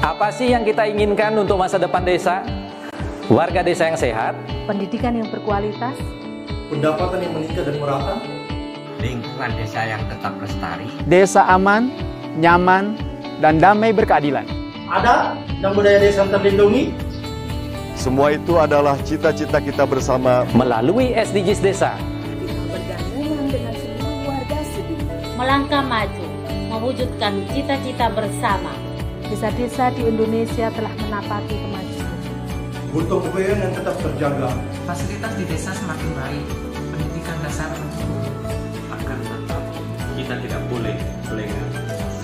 Apa sih yang kita inginkan untuk masa depan desa? Warga desa yang sehat, pendidikan yang berkualitas, pendapatan yang meningkat dan merata, lingkungan desa yang tetap lestari, desa aman, nyaman, dan damai berkeadilan. Ada dan budaya desa terlindungi. Semua itu adalah cita-cita kita bersama melalui SDGs Desa. dengan seluruh warga melangkah maju, mewujudkan cita-cita bersama. Desa-desa di Indonesia telah menapati kemajuan. Butuh kebayaan yang tetap terjaga. Fasilitas di desa semakin baik, pendidikan dasar akan tetap kita tidak boleh lengah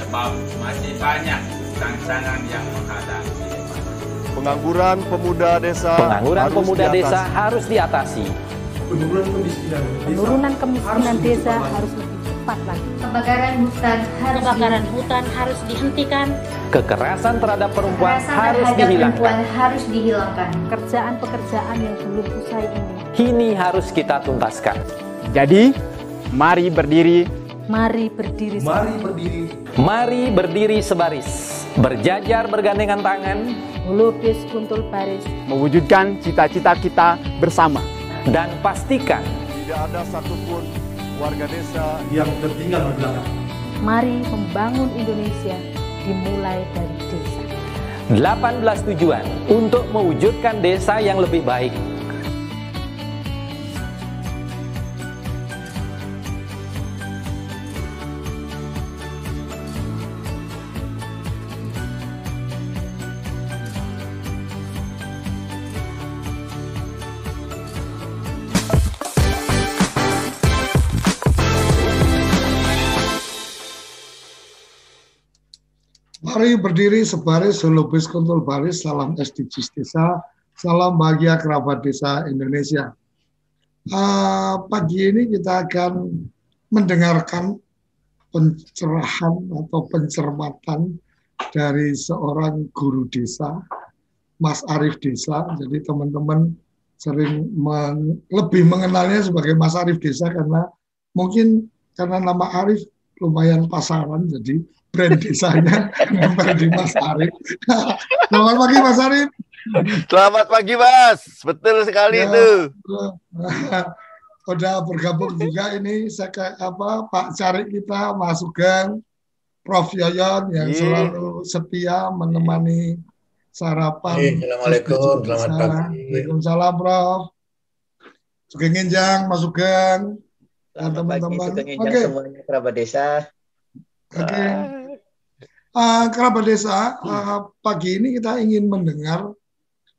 sebab masih banyak tantangan yang menghadapi Pengangguran pemuda desa Pengangguran harus pemuda diatasi. desa harus diatasi. Penurunan kemiskinan desa, Penurunan kemiskinan harus desa harus cepat lagi. Kebakaran hutan harus Kebakaran hutan harus dihentikan. Kekerasan terhadap perempuan Kekerasan harus terhadap dihilangkan. perempuan harus dihilangkan. Pekerjaan-pekerjaan yang belum usai ini. Ini harus kita tuntaskan. Jadi, mari berdiri, Mari berdiri. Mari berdiri, Mari berdiri sebaris, berjajar bergandengan tangan, melukis kuntul baris. mewujudkan cita-cita kita bersama. dan pastikan Tidak ada satupun warga desa yang tertinggal di belakang. Mari membangun Indonesia dimulai dari desa. 18 tujuan untuk mewujudkan desa yang lebih baik. Mari berdiri sebaris selubis kuntul baris, salam SDGs desa, salam bahagia kerabat desa Indonesia. Uh, pagi ini kita akan mendengarkan pencerahan atau pencermatan dari seorang guru desa, Mas Arief Desa. Jadi teman-teman sering meng, lebih mengenalnya sebagai Mas Arief Desa karena mungkin karena nama Arief lumayan pasaran, jadi brand desanya nempel di Mas Arief. Selamat pagi Mas Arief. Selamat pagi Mas, betul sekali Ya, itu. Udah bergabung juga ini saya kayak apa Pak Cari kita Mas Sugeng, Prof Yoyon yang Iya. selalu setia menemani sarapan. Iya, Assalamualaikum, selamat pagi. Waalaikumsalam Prof. Sugeng Injang, Mas Sugeng, dan Selamat pagi, teman-teman. Oke, semuanya kerabat desa. oke. Ah, kerabat desa, ah, pagi ini kita ingin mendengar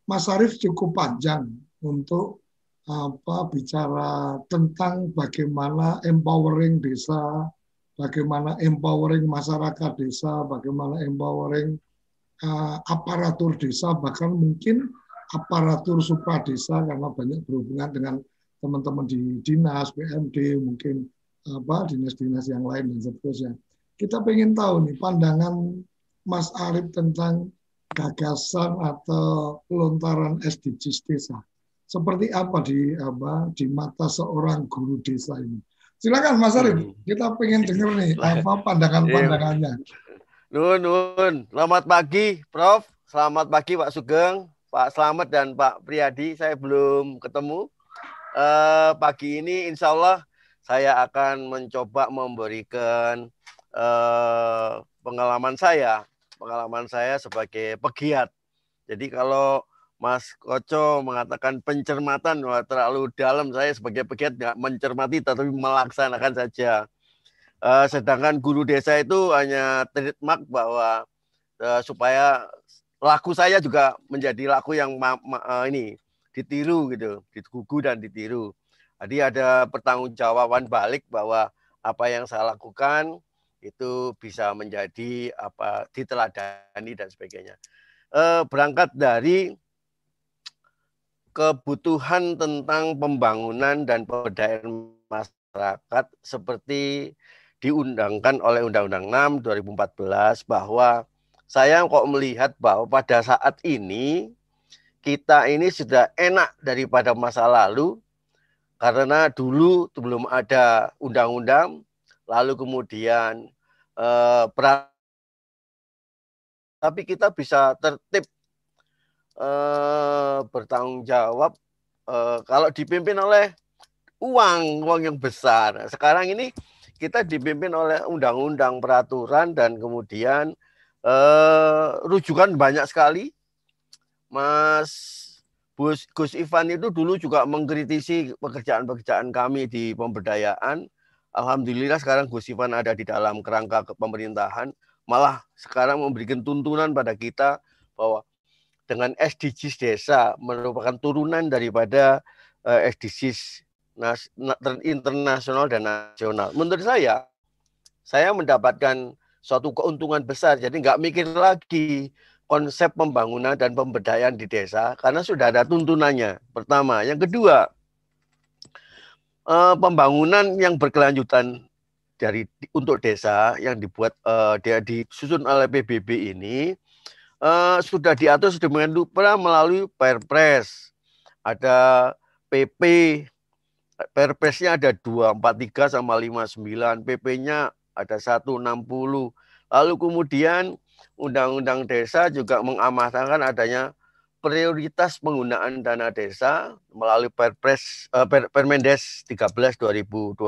Mas Arief cukup panjang untuk apa bicara tentang bagaimana empowering desa, bagaimana empowering masyarakat desa, bagaimana empowering ah, aparatur desa, bahkan mungkin aparatur supra desa karena banyak berhubungan dengan teman-teman di dinas, BMD, mungkin apa dinas-dinas yang lain dan seterusnya. Kita pengen tahu nih pandangan Mas Arief tentang gagasan atau pelontaran SDGs desa. Seperti apa di apa di mata seorang guru desa ini? Silakan Mas Arief, kita pengen dengar nih apa pandangan-pandangannya. Nun, nun. Selamat pagi, Prof. Selamat pagi, Pak Sugeng, Pak Slamet, dan Pak Priyadi. Saya belum ketemu. Eh, pagi ini, insya Allah, saya akan mencoba memberikan eh, pengalaman saya, pengalaman saya sebagai pegiat. Jadi kalau Mas Koco mengatakan pencermatan, wah, terlalu dalam saya sebagai pegiat nggak mencermati, tetapi melaksanakan saja. Eh, sedangkan guru desa itu hanya trademark bahwa eh, supaya laku saya juga menjadi laku yang ma- ma- eh, ini ditiru gitu, digugu dan ditiru. Jadi ada pertanggungjawaban balik bahwa apa yang saya lakukan itu bisa menjadi apa diteladani dan sebagainya. Eh, berangkat dari kebutuhan tentang pembangunan dan pemberdayaan masyarakat seperti diundangkan oleh Undang-Undang 6 2014 bahwa saya kok melihat bahwa pada saat ini kita ini sudah enak daripada masa lalu karena dulu belum ada undang-undang lalu kemudian eh, tapi kita bisa tertib eh, bertanggung jawab eh, kalau dipimpin oleh uang uang yang besar. Sekarang ini kita dipimpin oleh undang-undang peraturan dan kemudian eh, rujukan banyak sekali. Mas Gus Ivan itu dulu juga mengkritisi pekerjaan-pekerjaan kami di pemberdayaan. Alhamdulillah sekarang Gus Ivan ada di dalam kerangka pemerintahan. Malah sekarang memberikan tuntunan pada kita bahwa dengan SDGs desa merupakan turunan daripada uh, SDGs nas, internasional dan nasional. Menurut saya, saya mendapatkan suatu keuntungan besar. Jadi nggak mikir lagi konsep pembangunan dan pemberdayaan di desa karena sudah ada tuntunannya. Pertama, yang kedua, uh, pembangunan yang berkelanjutan dari untuk desa yang dibuat uh, dia disusun oleh PBB ini uh, sudah diatur sedemikian rupa melalui Perpres. Ada PP Perpresnya ada 243 sama 59, PP-nya ada 160. Lalu kemudian Undang-Undang Desa juga mengamanahkan adanya prioritas penggunaan dana desa melalui Perpres uh, Permendes 13 2020.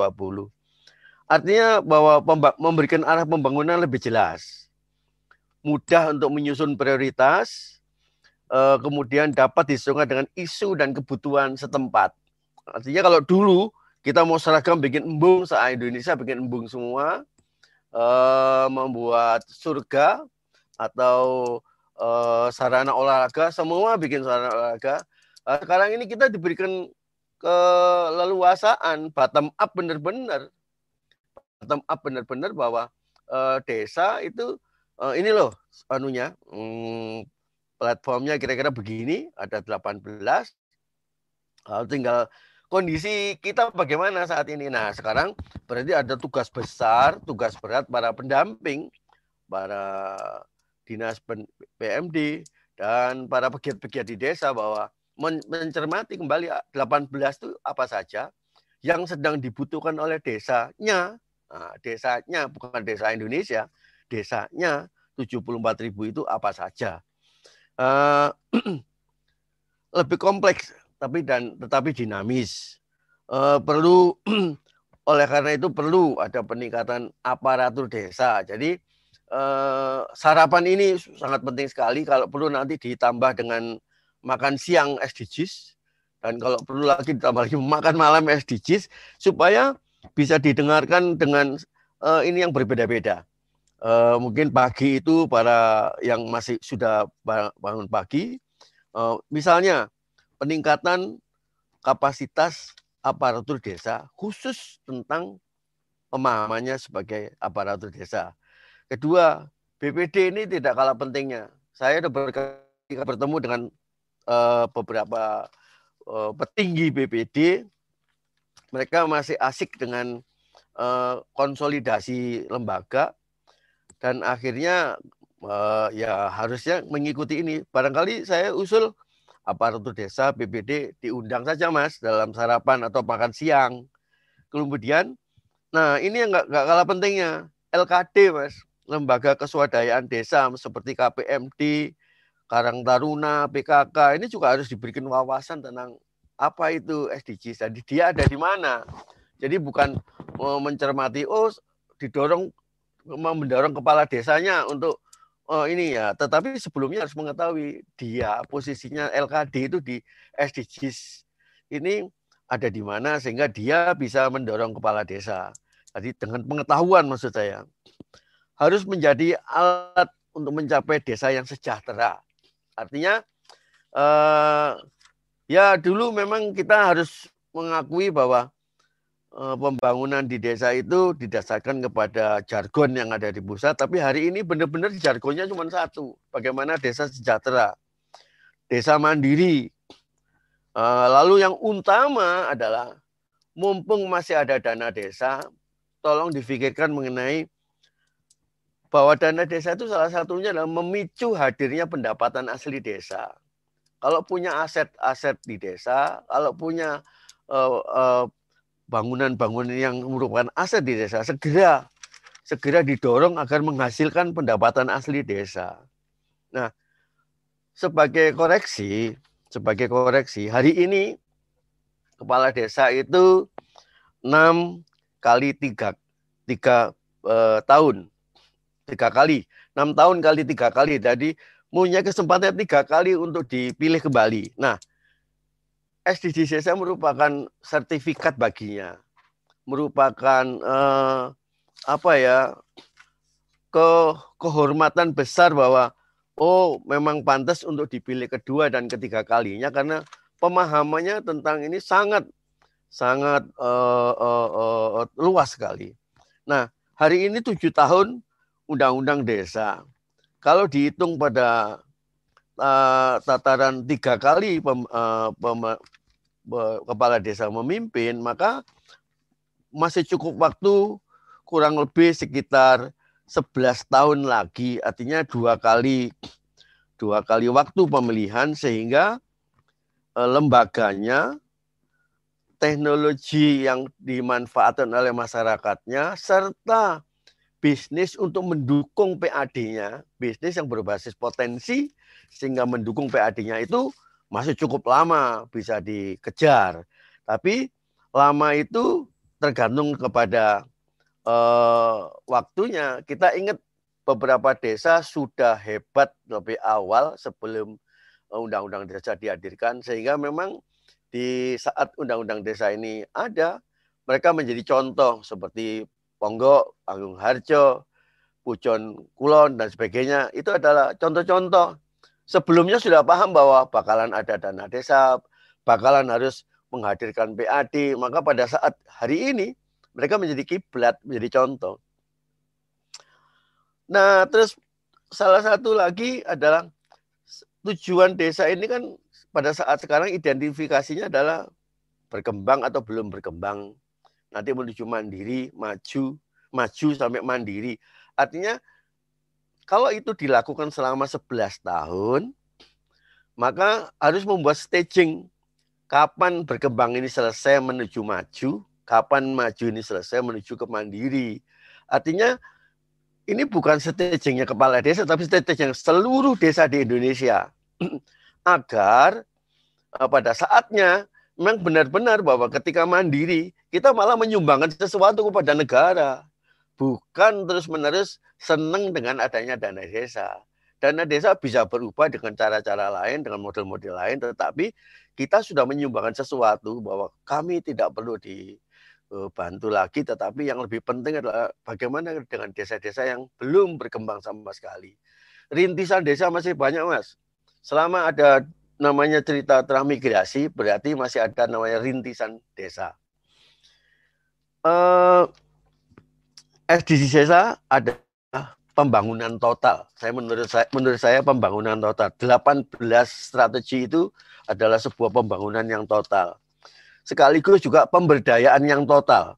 Artinya bahwa memberikan arah pembangunan lebih jelas. Mudah untuk menyusun prioritas, uh, kemudian dapat disungkan dengan isu dan kebutuhan setempat. Artinya kalau dulu kita mau seragam bikin embung, se Indonesia bikin embung semua, uh, membuat surga atau uh, sarana olahraga, semua bikin sarana olahraga. Uh, sekarang ini kita diberikan keleluasaan bottom up benar-benar bottom up benar-benar bahwa uh, desa itu uh, ini loh anunya hmm, platformnya kira-kira begini ada 18 uh, tinggal kondisi kita bagaimana saat ini. Nah sekarang berarti ada tugas besar tugas berat para pendamping para dinas PMD dan para pegiat-pegiat di desa bahwa mencermati kembali 18 itu apa saja yang sedang dibutuhkan oleh desanya. Nah, desanya bukan desa Indonesia, desanya 74 ribu itu apa saja. Uh, lebih kompleks tapi dan tetapi dinamis. Uh, perlu oleh karena itu perlu ada peningkatan aparatur desa. Jadi eh, sarapan ini sangat penting sekali. Kalau perlu nanti ditambah dengan makan siang SDGs dan kalau perlu lagi ditambah lagi makan malam SDGs supaya bisa didengarkan dengan uh, ini yang berbeda-beda. Uh, mungkin pagi itu para yang masih sudah bangun pagi, uh, misalnya peningkatan kapasitas aparatur desa khusus tentang pemahamannya sebagai aparatur desa. Kedua, BPD ini tidak kalah pentingnya. Saya sudah bertemu dengan uh, beberapa uh, petinggi BPD. Mereka masih asik dengan uh, konsolidasi lembaga dan akhirnya uh, ya harusnya mengikuti ini. Barangkali saya usul aparatur desa BPD diundang saja mas dalam sarapan atau makan siang. Kemudian, nah ini yang nggak kalah pentingnya LKD mas lembaga keswadayaan desa seperti KPMD, Karang Taruna, PKK ini juga harus diberikan wawasan tentang apa itu SDGs. Jadi dia ada di mana. Jadi bukan mencermati oh didorong mendorong kepala desanya untuk oh, ini ya, tetapi sebelumnya harus mengetahui dia posisinya LKD itu di SDGs ini ada di mana sehingga dia bisa mendorong kepala desa. Jadi dengan pengetahuan maksud saya harus menjadi alat untuk mencapai desa yang sejahtera. Artinya eh, ya dulu memang kita harus mengakui bahwa eh, pembangunan di desa itu didasarkan kepada jargon yang ada di pusat, tapi hari ini benar-benar jargonnya cuma satu, bagaimana desa sejahtera, desa mandiri. Eh, lalu yang utama adalah mumpung masih ada dana desa, tolong difikirkan mengenai bahwa dana desa itu salah satunya adalah memicu hadirnya pendapatan asli desa. Kalau punya aset-aset di desa, kalau punya bangunan-bangunan uh, uh, yang merupakan aset di desa, segera segera didorong agar menghasilkan pendapatan asli desa. Nah, sebagai koreksi, sebagai koreksi, hari ini kepala desa itu enam kali tiga tiga eh, tahun tiga kali. Enam tahun kali tiga kali. Jadi punya kesempatan tiga kali untuk dipilih kembali. Nah saya merupakan sertifikat baginya. Merupakan eh, apa ya ke kehormatan besar bahwa oh memang pantas untuk dipilih kedua dan ketiga kalinya. Karena pemahamannya tentang ini sangat sangat uh, uh, uh, luas sekali. Nah, hari ini tujuh tahun Undang-Undang Desa. Kalau dihitung pada uh, tataran tiga kali pem, uh, pem, uh, kepala desa memimpin, maka masih cukup waktu kurang lebih sekitar 11 tahun lagi, artinya dua kali dua kali waktu pemilihan sehingga Eh, lembaganya, teknologi yang dimanfaatkan oleh masyarakatnya, serta bisnis untuk mendukung PAD-nya, bisnis yang berbasis potensi sehingga mendukung PAD-nya itu masih cukup lama bisa dikejar. Tapi lama itu tergantung kepada uh, waktunya. Kita ingat beberapa desa sudah hebat lebih awal sebelum undang-undang desa dihadirkan sehingga memang di saat undang-undang desa ini ada mereka menjadi contoh seperti Ponggok, Agung Harjo, Pucon Kulon dan sebagainya itu adalah contoh-contoh sebelumnya sudah paham bahwa bakalan ada dana desa, bakalan harus menghadirkan PAD, maka pada saat hari ini mereka menjadi kiblat, menjadi contoh. Nah, terus salah satu lagi adalah tujuan desa ini kan pada saat sekarang identifikasinya adalah berkembang atau belum berkembang. Nanti menuju mandiri, maju, maju sampai mandiri. Artinya kalau itu dilakukan selama 11 tahun, maka harus membuat staging. Kapan berkembang ini selesai menuju maju, kapan maju ini selesai menuju ke mandiri. Artinya ini bukan stagingnya kepala desa, tapi staging seluruh desa di Indonesia. Agar eh, pada saatnya memang benar-benar bahwa ketika mandiri, kita malah menyumbangkan sesuatu kepada negara. Bukan terus-menerus senang dengan adanya dana desa. Dana desa bisa berubah dengan cara-cara lain, dengan model-model lain, tetapi kita sudah menyumbangkan sesuatu bahwa kami tidak perlu di Eh, lagi, tetapi yang lebih penting adalah bagaimana dengan desa-desa yang belum berkembang sama sekali. Rintisan desa masih banyak, Mas. Selama ada namanya cerita transmigrasi, berarti masih ada namanya rintisan desa. Eh, SDG desa ada pembangunan total. Saya menurut saya menurut saya pembangunan total. 18 strategi itu adalah sebuah pembangunan yang total sekaligus juga pemberdayaan yang total.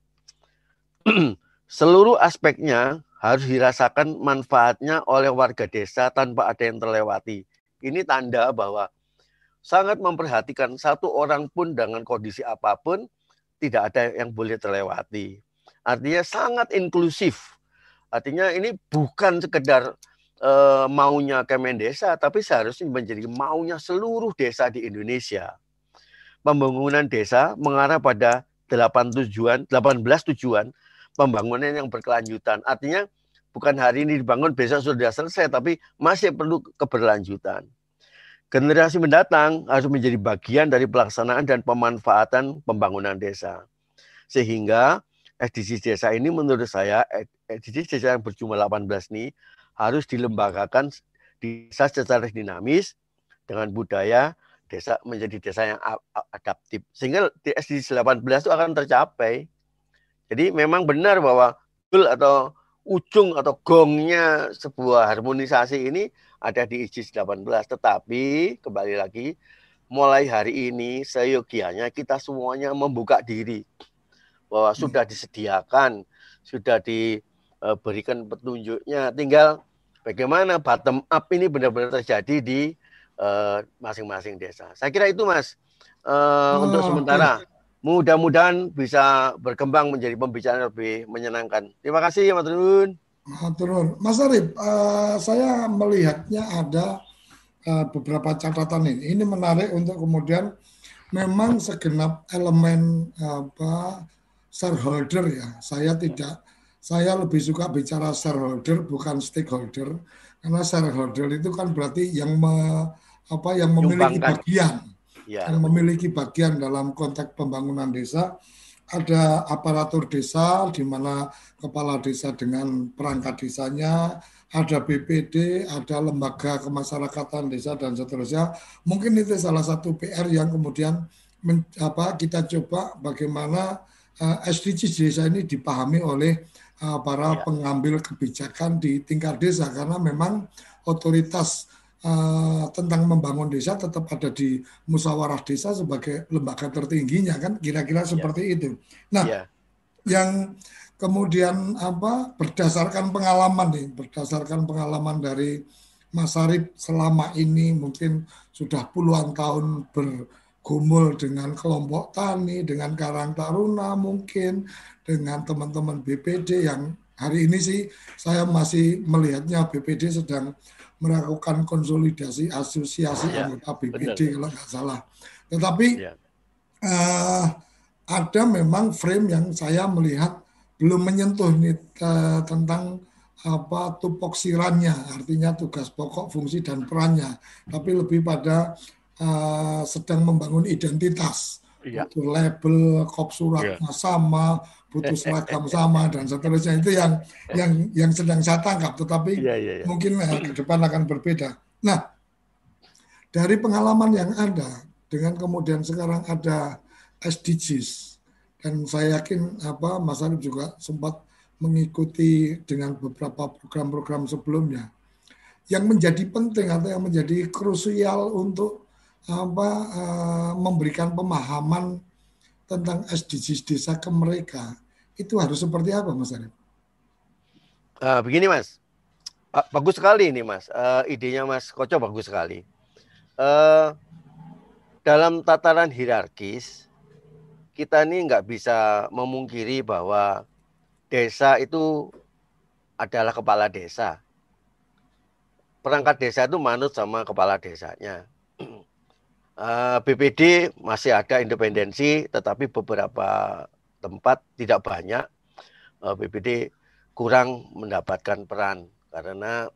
Seluruh aspeknya harus dirasakan manfaatnya oleh warga desa tanpa ada yang terlewati. Ini tanda bahwa sangat memperhatikan satu orang pun dengan kondisi apa pun tidak ada yang boleh terlewati. Artinya sangat inklusif. Artinya ini bukan sekedar uh, maunya Kemen Desa, tapi seharusnya menjadi maunya seluruh desa di Indonesia pembangunan desa mengarah pada 8 tujuan, 18 tujuan pembangunan yang berkelanjutan. Artinya bukan hari ini dibangun besok sudah selesai tapi masih perlu keberlanjutan. Generasi mendatang harus menjadi bagian dari pelaksanaan dan pemanfaatan pembangunan desa. Sehingga SDGs desa ini menurut saya SDGs desa yang berjumlah 18 ini harus dilembagakan desa secara dinamis dengan budaya desa menjadi desa yang adaptif sehingga di SDGs 18 itu akan tercapai. Jadi memang benar bahwa goal atau ujung atau gongnya sebuah harmonisasi ini ada di SDGs 18 tetapi kembali lagi mulai hari ini seyogianya kita semuanya membuka diri bahwa hmm. sudah disediakan, sudah diberikan petunjuknya tinggal bagaimana bottom up ini benar-benar terjadi di Eh, masing-masing uh, desa. Saya kira itu Mas uh, oh, untuk sementara. Mudah-mudahan bisa berkembang menjadi pembicaraan lebih menyenangkan. Terima kasih Mas Trun. Turun. Mas Arif, uh, saya melihatnya ada uh, beberapa catatan ini. Ini menarik untuk kemudian memang segenap elemen apa shareholder ya. Saya tidak saya lebih suka bicara shareholder bukan stakeholder karena shareholder itu kan berarti yang me, apa yang memiliki bagian ya. yang memiliki bagian dalam konteks pembangunan desa ada aparatur desa di mana kepala desa dengan perangkat desanya ada BPD, ada lembaga kemasyarakatan desa dan seterusnya. Mungkin itu salah satu PR yang kemudian men, apa kita coba bagaimana uh, eh, SDGs desa ini dipahami oleh uh, para ya. pengambil kebijakan di tingkat desa karena memang otoritas uh, tentang membangun desa tetap ada di musyawarah desa sebagai lembaga tertingginya kan kira-kira ya. seperti itu. Nah, ya. yang kemudian apa berdasarkan pengalaman nih, berdasarkan pengalaman dari Mas Arif selama ini mungkin sudah puluhan tahun bergumul dengan kelompok tani, dengan Karang Taruna mungkin, dengan teman-teman BPD yang hari ini sih saya masih melihatnya BPD sedang melakukan konsolidasi asosiasi ya, anggota BPD kalau nggak salah. Tetapi ya. uh, ada memang frame yang saya melihat belum menyentuh nih uh, tentang apa tupoksirannya, artinya tugas pokok, fungsi dan perannya, tapi lebih pada uh, sedang membangun identitas, ya. label, kop suratnya ya. sama, butuh seragam sama dan seterusnya itu yang yang yang sedang saya tangkap tetapi ya, ya, ya. mungkin eh, ke depan akan berbeda. Nah, dari pengalaman yang ada dengan kemudian sekarang ada SDGs dan saya yakin apa Mas Arif juga sempat mengikuti dengan beberapa program-program sebelumnya yang menjadi penting atau yang menjadi krusial untuk apa uh, memberikan pemahaman tentang SDGs desa ke mereka itu harus seperti apa Mas Arif? Uh, begini Mas, uh, bagus sekali ini Mas, uh, idenya Mas Koco bagus sekali. Uh, dalam tataran hierarkis kita ini nggak bisa memungkiri bahwa desa itu adalah kepala desa. Perangkat desa itu manut sama kepala desanya. Eh, BPD masih ada independensi, tetapi beberapa tempat tidak banyak eh, BPD kurang mendapatkan peran karena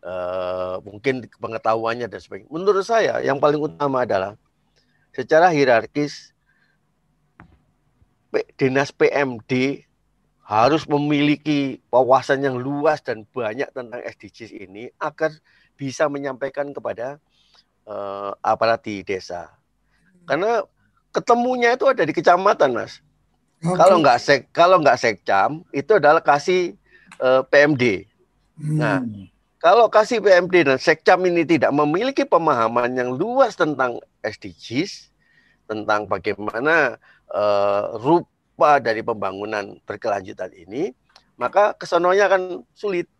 uh, mungkin pengetahuannya dan sebagainya. Menurut saya yang paling utama adalah secara hierarkis dinas PMD harus memiliki wawasan yang luas dan banyak tentang SDGs ini agar bisa menyampaikan kepada uh, aparat di desa. Karena ketemunya itu ada di kecamatan, Mas. Okay. Kalau nggak sek kalau nggak sekcam itu adalah kasih uh, PMD. Hmm. Nah, kalau kasih PMD dan sekcam ini tidak memiliki pemahaman yang luas tentang SDGs, tentang bagaimana uh, rupa dari pembangunan berkelanjutan ini, maka kesononya akan sulit.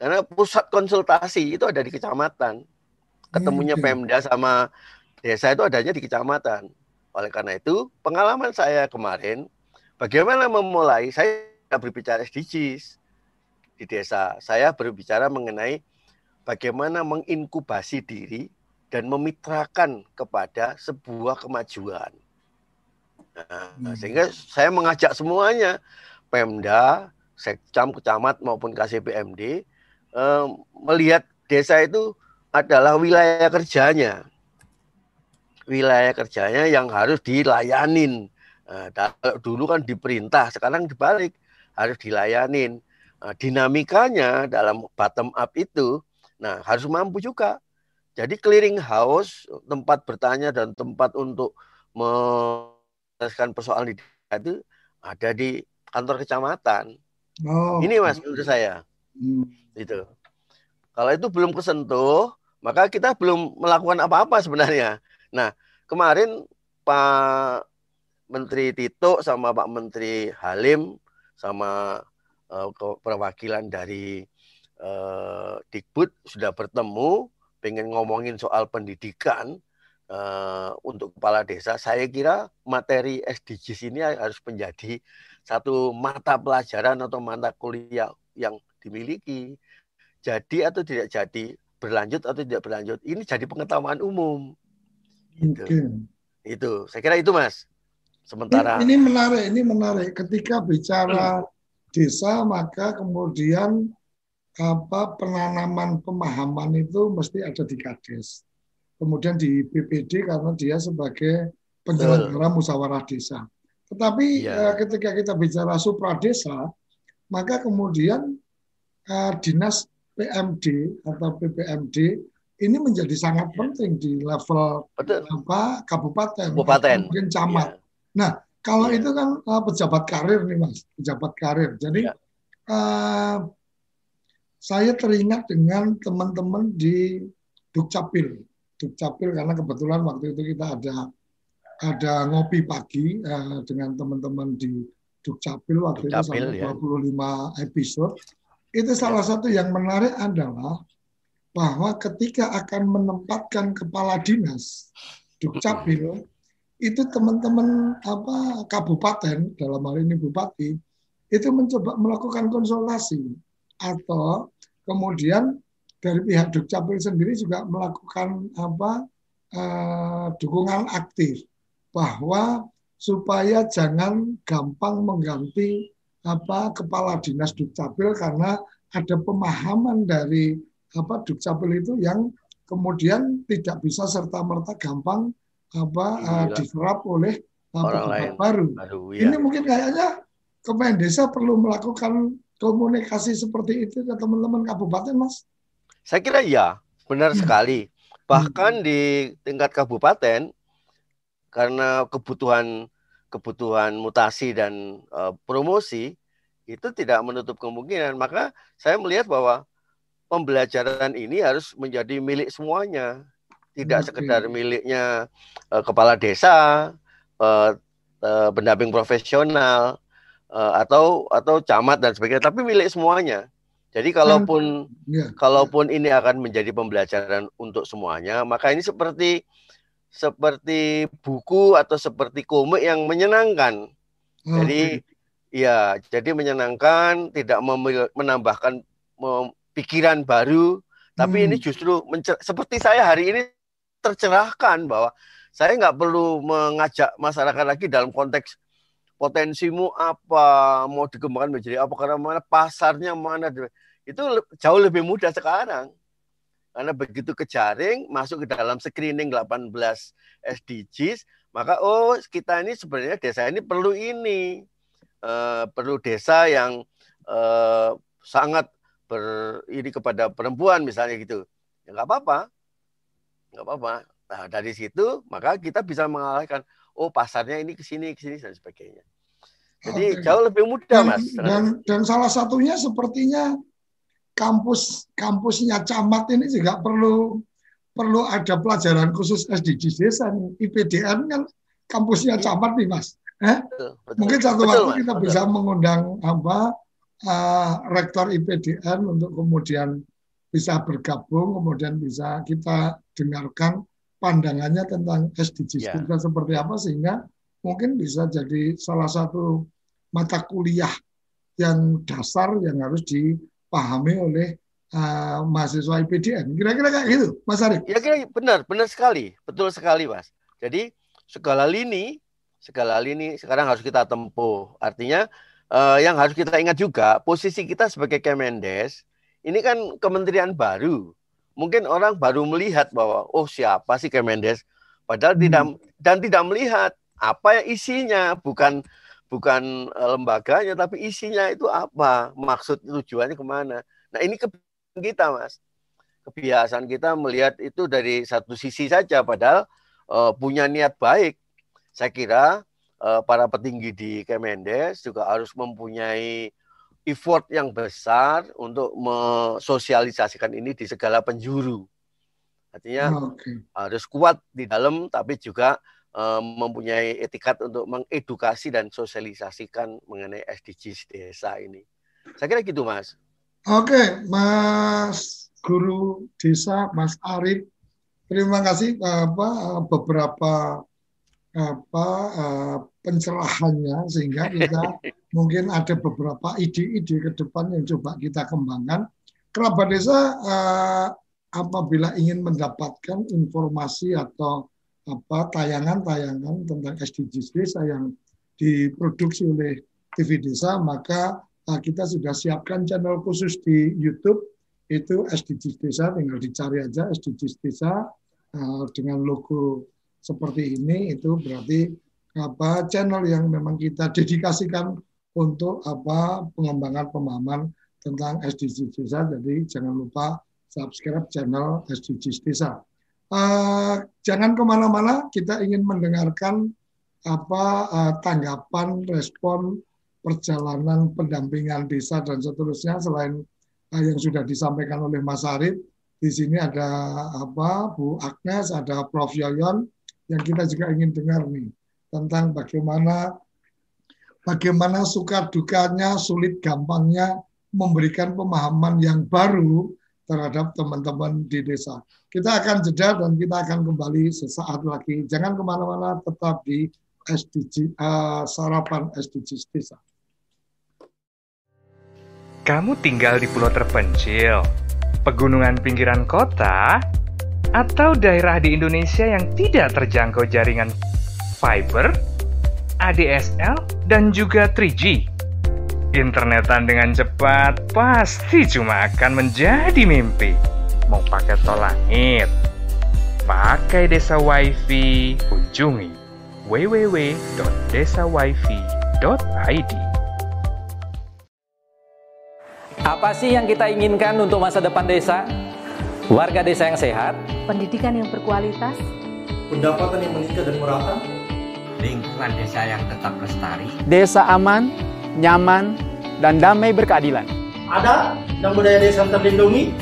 Karena pusat konsultasi itu ada di kecamatan ketemunya hmm. Pemda sama desa itu adanya di kecamatan. Oleh karena itu, pengalaman saya kemarin, bagaimana memulai, saya berbicara SDGs di desa. Saya berbicara mengenai bagaimana menginkubasi diri dan memitrakan kepada sebuah kemajuan. Nah, hmm. Sehingga saya mengajak semuanya, Pemda, Sekcam, Kecamat maupun KCPMD, eh, melihat desa itu adalah wilayah kerjanya. Wilayah kerjanya yang harus dilayanin. Nah, dulu kan diperintah, sekarang dibalik harus dilayanin. Nah, dinamikanya dalam bottom up itu, nah harus mampu juga. Jadi clearing house, tempat bertanya dan tempat untuk menyelesaikan persoalan di itu ada di kantor kecamatan. Oh. Ini mas menurut saya. Hmm. Itu. Kalau itu belum kesentuh, maka kita belum melakukan apa-apa sebenarnya. Nah, kemarin Pak Menteri Tito sama Pak Menteri Halim sama uh, perwakilan dari uh, Dikbud sudah bertemu pengen ngomongin soal pendidikan uh, untuk kepala desa. Saya kira materi SDGs ini harus menjadi satu mata pelajaran atau mata kuliah yang dimiliki. Jadi atau tidak jadi, berlanjut atau tidak berlanjut, ini jadi pengetahuan umum. Gitu. Itu, saya kira itu Mas. Sementara ini, ini menarik, ini menarik. Ketika bicara desa, maka kemudian apa penanaman pemahaman itu mesti ada di Kades. Kemudian di BPD karena dia sebagai penyelenggara musyawarah desa. Tetapi Iya. eh, ketika kita bicara supradesa, maka kemudian eh, dinas PMD atau PPMD ini menjadi sangat penting di level Betul. apa kabupaten, Kabupaten. mungkin camat. Nah, kalau Iya. itu kan eh, pejabat karir nih mas, pejabat karir. Jadi Iya. eh, saya teringat dengan teman-teman di Dukcapil, Dukcapil karena kebetulan waktu itu kita ada ada ngopi pagi eh, dengan teman-teman di Dukcapil waktu Dukcapil, itu sampai ya. 25 episode. Itu salah satu yang menarik adalah bahwa ketika akan menempatkan kepala dinas Dukcapil itu teman-teman apa kabupaten dalam hal ini bupati itu mencoba melakukan konsultasi. Atau kemudian dari pihak Dukcapil sendiri juga melakukan apa eh, dukungan aktif bahwa supaya jangan gampang mengganti apa kepala dinas Dukcapil karena ada pemahaman dari apa Dukcapil itu yang kemudian tidak bisa serta merta gampang apa Iya. diserap oleh eh, Orang pejabat lain. baru. Aduh, Ini ya. mungkin kayaknya Kemen Desa perlu melakukan komunikasi seperti itu ke teman-teman kabupaten, Mas. Saya kira iya, benar Hmm. sekali. Bahkan di tingkat kabupaten karena kebutuhan kebutuhan mutasi dan eh, promosi itu tidak menutup kemungkinan. Maka saya melihat bahwa pembelajaran ini harus menjadi milik semuanya, tidak Oke. sekedar miliknya eh, kepala desa, eh, eh, pendamping profesional eh, atau atau camat dan sebagainya, tapi milik semuanya. Jadi kalaupun Ya. kalaupun ini akan menjadi pembelajaran untuk semuanya, maka ini seperti seperti buku atau seperti komik yang menyenangkan. Jadi ya, jadi menyenangkan, tidak memil- menambahkan mem- pikiran baru, tapi ini Hmm. justru mencer- seperti saya hari ini tercerahkan bahwa saya nggak perlu mengajak masyarakat lagi dalam konteks potensimu apa, mau dikembangkan menjadi apa, karena mana pasarnya mana, itu jauh lebih mudah sekarang. Karena begitu ke jaring, masuk ke dalam screening 18 SDGs, maka oh kita ini sebenarnya desa ini perlu ini. Eh, perlu desa yang eh, sangat ber ini kepada perempuan misalnya gitu. Ya nggak apa-apa. Nggak apa-apa. Nah, dari situ maka kita bisa mengalahkan oh pasarnya ini ke sini ke sini dan sebagainya. Jadi Oke. jauh lebih mudah, dan, Mas. dan dan salah satunya sepertinya kampus kampusnya camat ini juga perlu perlu ada pelajaran khusus SDGs desa nih. IPDN kan kampusnya camat nih mas. Eh? Betul, betul. Mungkin satu Betul, waktu kita betul. bisa mengundang apa eh, rektor IPDN untuk kemudian bisa bergabung, kemudian bisa kita dengarkan pandangannya tentang SDGs Ya. kita seperti apa sehingga mungkin bisa jadi salah satu mata kuliah yang dasar yang harus dipahami oleh eh, mahasiswa IPDN. Kira-kira kayak gitu, Mas Arif. Ya kira benar, benar sekali, betul sekali, Mas. Jadi segala lini, segala lini sekarang harus kita tempuh. Artinya eh, yang harus kita ingat juga posisi kita sebagai Kemendes ini kan kementerian baru. Mungkin orang baru melihat bahwa oh siapa sih Kemendes, padahal tidak dan tidak melihat apa isinya, bukan bukan eh, lembaganya, tapi isinya itu apa, maksud tujuannya ke mana. Nah ini ke kita, Mas kebiasaan kita melihat itu dari satu sisi saja padahal eh, punya niat baik. Saya kira eh, para petinggi di Kemendes juga harus mempunyai effort yang besar untuk mensosialisasikan ini di segala penjuru. Artinya Oke. harus kuat di dalam tapi juga eh, mempunyai etikat untuk mengedukasi dan sosialisasikan mengenai SDGs desa ini. Saya kira gitu, Mas. Oke, Mas Guru Desa, Mas Arif, terima kasih apa beberapa apa eh, pencerahannya sehingga kita mungkin ada beberapa ide-ide ke depan yang coba kita kembangkan. Kerabat desa eh, apabila ingin mendapatkan informasi atau apa tayangan-tayangan tentang SDGs desa yang diproduksi oleh TV Desa, maka uh, kita sudah siapkan channel khusus di YouTube itu SDGs Desa, tinggal dicari aja SDGs Desa uh, dengan logo seperti ini itu berarti apa channel yang memang kita dedikasikan untuk apa pengembangan pemahaman tentang SDGs Desa. Jadi jangan lupa subscribe channel SDGs Desa. Uh, jangan ke mana-mana, kita ingin mendengarkan apa uh, tanggapan, respon perjalanan pendampingan desa dan seterusnya selain uh, yang sudah disampaikan oleh Mas Arif. Di sini ada apa Bu Agnes, ada Prof Yoyon yang kita juga ingin dengar nih tentang bagaimana bagaimana suka dukanya, sulit gampangnya memberikan pemahaman yang baru terhadap teman-teman di desa. Kita akan jeda dan kita akan kembali sesaat lagi. Jangan ke mana-mana, tetap di SDG, uh, sarapan SDGs desa. Kamu tinggal di pulau terpencil, pegunungan pinggiran kota, atau daerah di Indonesia yang tidak terjangkau jaringan fiber, ADSL, dan juga 3G. Internetan dengan cepat pasti cuma akan menjadi mimpi. Mau pakai tol langit, pakai desa wifi, kunjungi www.desawifi.id. Apa sih yang kita inginkan untuk masa depan desa? Warga desa yang sehat, pendidikan yang berkualitas, pendapatan yang meningkat dan merata, lingkungan desa yang tetap lestari, desa aman, nyaman, dan damai berkeadilan. Ada dan budaya desa terlindungi.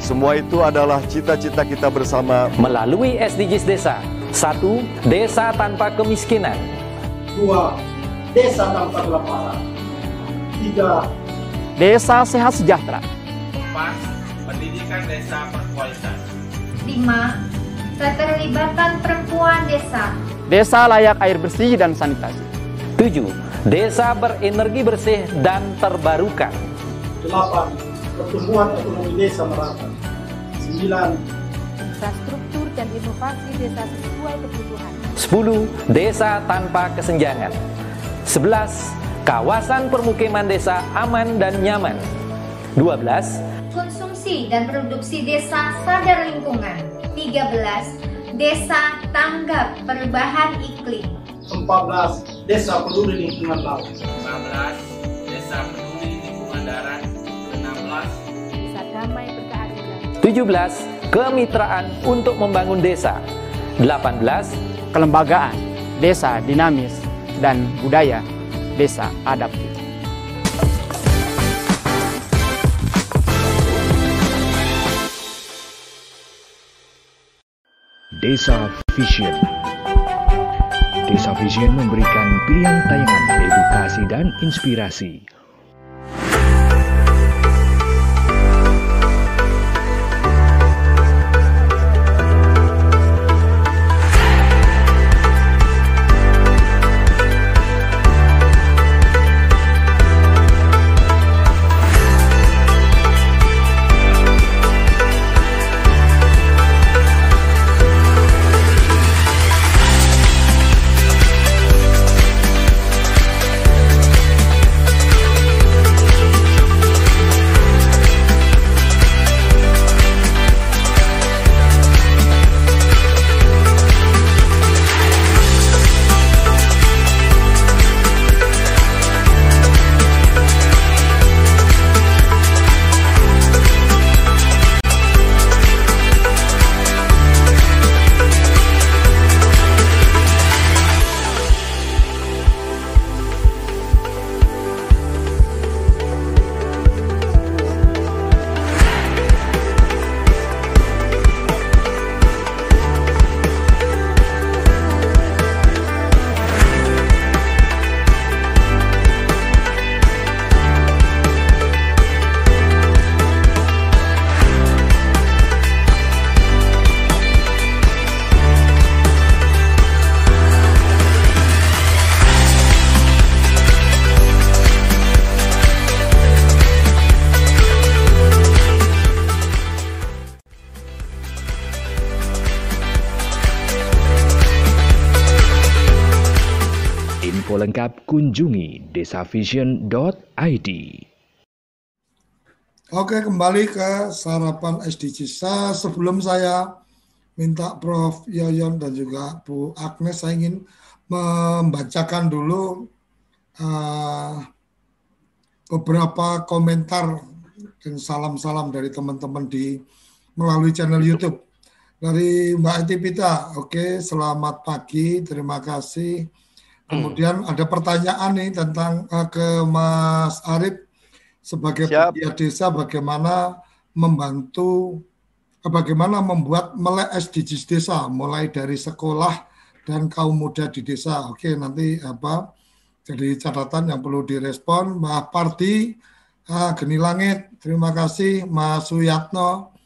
Semua itu adalah cita-cita kita bersama melalui SDGs Desa. Satu, desa tanpa kemiskinan. Dua, desa tanpa kelaparan. Tiga, desa sehat sejahtera. Empat, pendidikan desa berkualitas. Lima, keterlibatan perempuan desa. Desa layak air bersih dan sanitasi. Tujuh, desa berenergi bersih dan terbarukan. Delapan, pertumbuhan ekonomi desa merata. Sembilan, infrastruktur dan inovasi desa sesuai kebutuhan. Sepuluh, desa tanpa kesenjangan. Sebelas, kawasan permukiman desa aman dan nyaman. Dua belas, konsumsi dan produksi desa sadar lingkungan. Tiga belas, desa tanggap perubahan iklim. 14. Desa peduli lingkungan laut. 15. Desa peduli lingkungan darat. 16. Desa damai berkeadilan. 17. Kemitraan untuk membangun desa. 18. Kelembagaan desa dinamis dan budaya desa adaptif. Desa Vision Desa Vision memberikan pilihan tayangan edukasi dan inspirasi lengkap kunjungi desavision.id. Oke, kembali ke sarapan SDG. Saya, sebelum saya minta Prof. Yoyon dan juga Bu Agnes, saya ingin membacakan dulu uh, beberapa komentar dan salam-salam dari teman-teman di melalui channel YouTube. Dari Mbak Etipita, oke, selamat pagi, terima kasih. Kemudian ada pertanyaan nih tentang uh, ke Mas Arif sebagai pegiat desa bagaimana membantu eh, bagaimana membuat melek SDGs desa mulai dari sekolah dan kaum muda di desa. Oke, nanti apa jadi catatan yang perlu direspon. Mbak Parti, ah, Geni Langit, terima kasih. Mas Suyatno,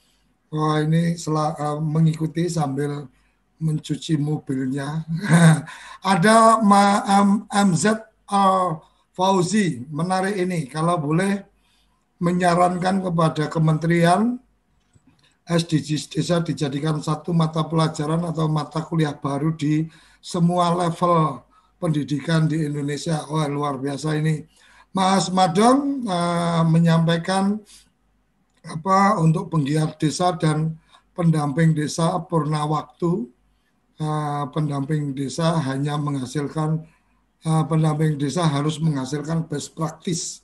oh, ini sel- uh, mengikuti sambil mencuci mobilnya. Ada Ma M MZ Al Fauzi, menarik ini. Kalau boleh menyarankan kepada kementerian SDGs desa dijadikan satu mata pelajaran atau mata kuliah baru di semua level pendidikan di Indonesia. Wah, luar biasa ini. Mas Madong uh, menyampaikan apa untuk penggiat desa dan pendamping desa purna waktu uh, pendamping desa hanya menghasilkan uh, pendamping desa harus menghasilkan best practice.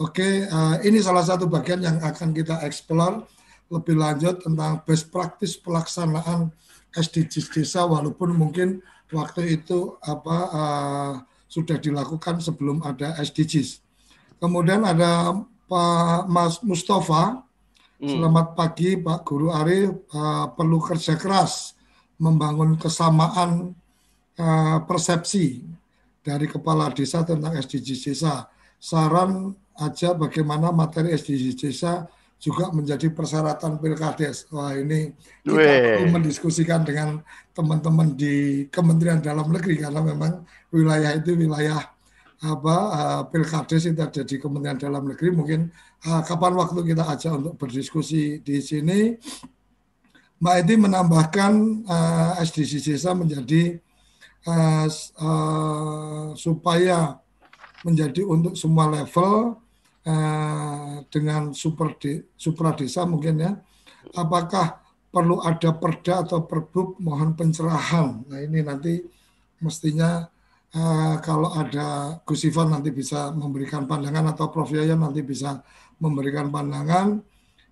Oke, uh, ini salah satu bagian yang akan kita explore lebih lanjut tentang best practice pelaksanaan SDGs desa walaupun mungkin waktu itu apa uh, sudah dilakukan sebelum ada SDGs. Kemudian ada Pak Mas Mustafa. Selamat pagi Pak Guru Arif. Uh, perlu kerja keras membangun kesamaan uh, persepsi dari kepala desa tentang SDGs desa. Saran aja bagaimana materi SDGs desa juga menjadi persyaratan pilkades. Wah ini kita perlu mendiskusikan dengan teman-teman di Kementerian Dalam Negeri karena memang wilayah itu wilayah apa uh, pilkades itu ada di Kementerian Dalam Negeri. Mungkin uh, kapan waktu kita ajak untuk berdiskusi di sini. Mbak Edi menambahkan uh, SDGs desa menjadi uh, uh, supaya menjadi untuk semua level uh, dengan super de, supra desa mungkin ya. Apakah perlu ada perda atau perbuk mohon pencerahan. Nah ini nanti mestinya uh, kalau ada Gus Ivan nanti bisa memberikan pandangan atau Prof Yayan nanti bisa memberikan pandangan.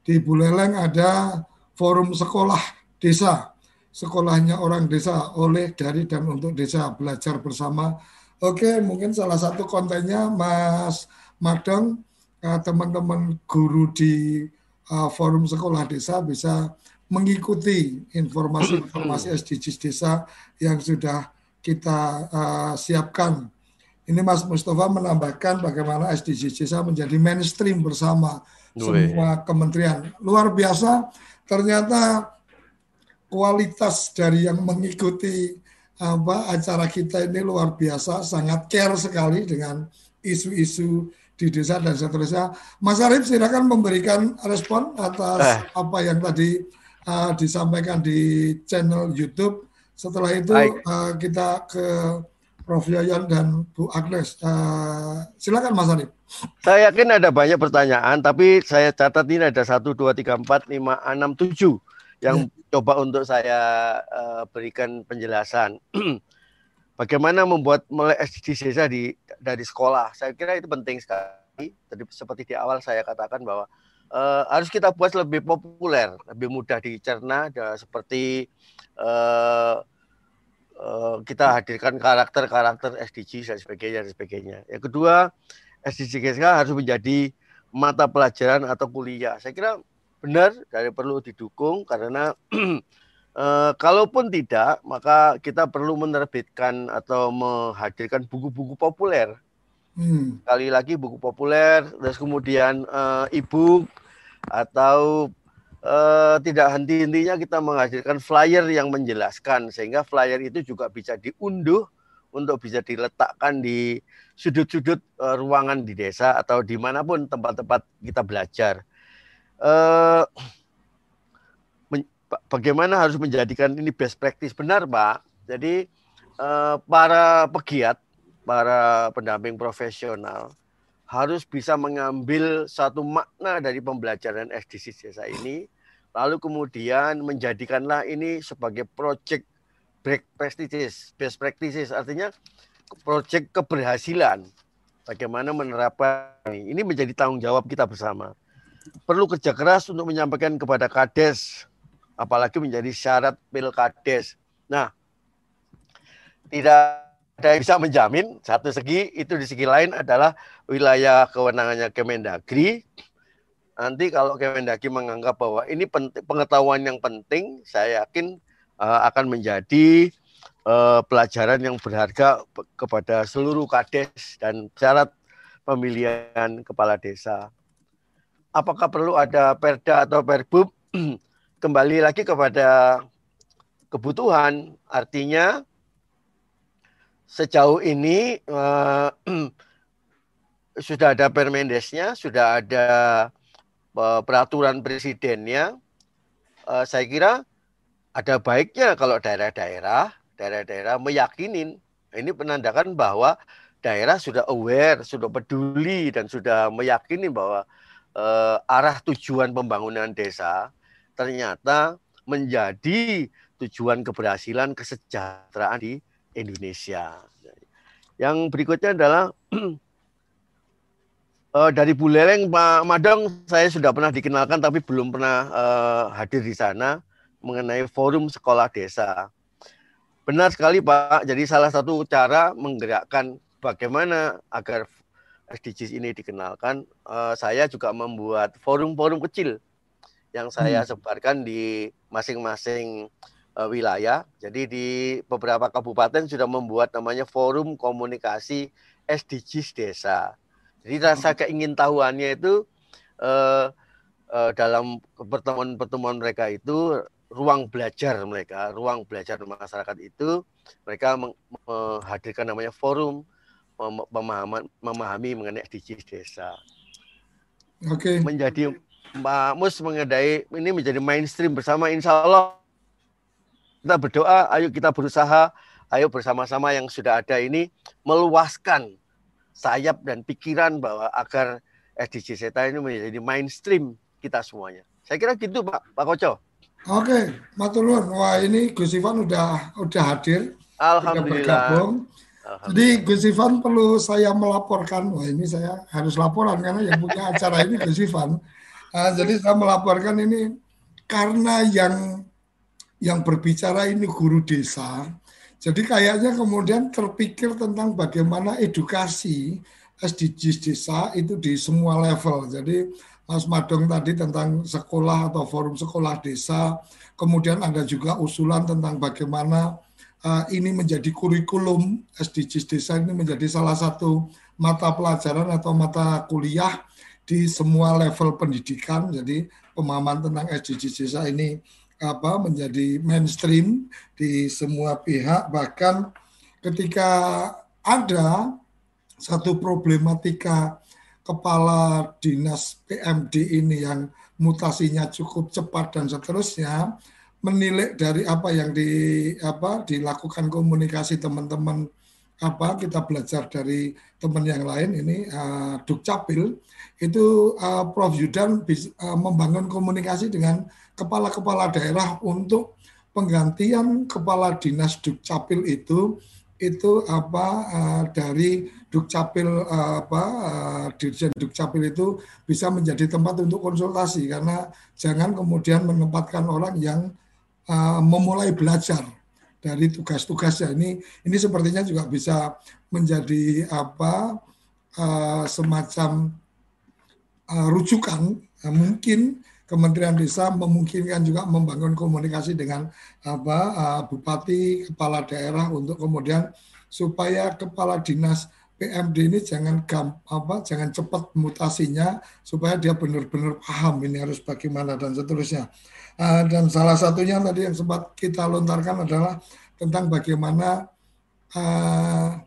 Di Buleleng ada forum sekolah desa, sekolahnya orang desa oleh dari dan untuk desa belajar bersama. Oke, mungkin salah satu kontennya Mas Madong teman-teman guru di uh, forum sekolah desa bisa mengikuti informasi-informasi SDGs desa yang sudah kita uh, siapkan. Ini Mas Mustafa menambahkan bagaimana SDGs desa menjadi mainstream bersama semua kementerian. Luar biasa, ternyata kualitas dari yang mengikuti apa acara kita ini luar biasa, sangat care sekali dengan isu-isu di desa dan seterusnya. Mas Arif silakan memberikan respon atas eh. apa yang tadi uh, disampaikan di channel YouTube. Setelah itu uh, kita ke Prof Yayan dan Bu Agnes. Uh, silakan Mas Arif. Saya yakin ada banyak pertanyaan, tapi saya catat ini ada satu, dua, tiga, empat, lima, enam, tujuh yang ya. coba untuk saya uh, berikan penjelasan. Bagaimana membuat mulai SDGs di dari sekolah? Saya kira itu penting sekali. Tadi seperti di awal saya katakan bahwa uh, harus kita buat lebih populer, lebih mudah dicerna, seperti uh, uh, kita hadirkan karakter-karakter SDGs dan sebagainya dan sebagainya. Yang kedua, SDGs harus menjadi mata pelajaran atau kuliah. Saya kira benar dari perlu didukung karena Uh, kalaupun tidak, maka kita perlu menerbitkan atau menghadirkan buku-buku populer. Hmm. Kali lagi buku populer, terus kemudian uh, e-book atau uh, tidak henti-hentinya kita menghadirkan flyer yang menjelaskan sehingga flyer itu juga bisa diunduh untuk bisa diletakkan di sudut-sudut uh, ruangan di desa atau di mana pun tempat-tempat kita belajar. Uh, bagaimana harus menjadikan ini best practice benar Pak. Jadi eh, para pegiat para pendamping profesional harus bisa mengambil satu makna dari pembelajaran SDGs desa ini, lalu kemudian menjadikanlah ini sebagai project break practices, best practices, artinya project keberhasilan. Bagaimana menerapkan ini, ini menjadi tanggung jawab kita bersama. Perlu kerja keras untuk menyampaikan kepada Kades, apalagi menjadi syarat pilkades. Nah, tidak ada yang bisa menjamin satu segi itu di segi lain adalah wilayah kewenangannya Kemendagri. Nanti kalau Kemendagri menganggap bahwa ini pengetahuan yang penting, saya yakin uh, akan menjadi uh, pelajaran yang berharga kepada seluruh kades dan syarat pemilihan kepala desa. Apakah perlu ada perda atau perbub? Kembali lagi kepada kebutuhan, artinya sejauh ini uh, sudah ada Permendesnya, sudah ada peraturan presidennya. Uh, saya kira ada baiknya kalau daerah-daerah, daerah-daerah meyakinin ini menandakan bahwa daerah sudah aware, sudah peduli dan sudah meyakini bahwa uh, arah tujuan pembangunan desa ternyata menjadi tujuan keberhasilan kesejahteraan di Indonesia. Yang berikutnya adalah uh, dari Buleleng Pak Madong saya sudah pernah dikenalkan tapi belum pernah uh, hadir di sana mengenai forum sekolah desa. Benar sekali Pak. Jadi salah satu cara menggerakkan bagaimana agar SDGs ini dikenalkan, uh, saya juga membuat forum-forum kecil yang saya hmm. sebarkan di masing-masing uh, wilayah. Jadi di beberapa kabupaten sudah membuat namanya Forum Komunikasi SDGs Desa. Jadi rasa keingintahuannya itu uh, uh, dalam pertemuan-pertemuan mereka itu ruang belajar mereka, ruang belajar masyarakat itu mereka menghadirkan namanya forum pemahaman memahami mengenai SDGs desa. Oke. Okay. Menjadi Mbak Mus mengenai ini menjadi mainstream bersama Insya Allah kita berdoa, ayo kita berusaha, ayo bersama-sama yang sudah ada ini meluaskan sayap dan pikiran bahwa agar SDG Seta ini menjadi mainstream kita semuanya. Saya kira gitu Pak, Pak Koco. Oke, Matulun. Wah ini Gus Ivan udah udah hadir. Alhamdulillah. Bergabung. Jadi Gus Ivan perlu saya melaporkan. Wah ini saya harus laporan karena yang punya acara ini Gus Ivan. Uh, jadi saya melaporkan ini karena yang yang berbicara ini guru desa. Jadi kayaknya kemudian terpikir tentang bagaimana edukasi SDGs desa itu di semua level. Jadi Mas Madong tadi tentang sekolah atau forum sekolah desa, kemudian ada juga usulan tentang bagaimana uh, ini menjadi kurikulum SDGs desa ini menjadi salah satu mata pelajaran atau mata kuliah di semua level pendidikan. Jadi pemahaman tentang SDGs desa ini apa menjadi mainstream di semua pihak. Bahkan ketika ada satu problematika kepala dinas PMD ini yang mutasinya cukup cepat dan seterusnya menilai dari apa yang di apa dilakukan komunikasi teman-teman apa kita belajar dari teman yang lain ini uh, Dukcapil itu uh, Prof. Yudan uh, membangun komunikasi dengan kepala-kepala daerah untuk penggantian kepala dinas Dukcapil itu itu apa uh, dari Dukcapil uh, apa uh, Dirjen Dukcapil itu bisa menjadi tempat untuk konsultasi. Karena jangan kemudian menempatkan orang yang uh, memulai belajar dari tugas-tugasnya. Ini ini sepertinya juga bisa menjadi apa uh, semacam uh, rujukan. Uh, mungkin Kementerian Desa memungkinkan juga membangun komunikasi dengan apa uh, bupati, kepala daerah untuk kemudian supaya kepala dinas PMD ini jangan gam, apa jangan cepat mutasinya supaya dia benar-benar paham ini harus bagaimana dan seterusnya. Uh, dan salah satunya tadi yang sempat kita lontarkan adalah tentang bagaimana uh,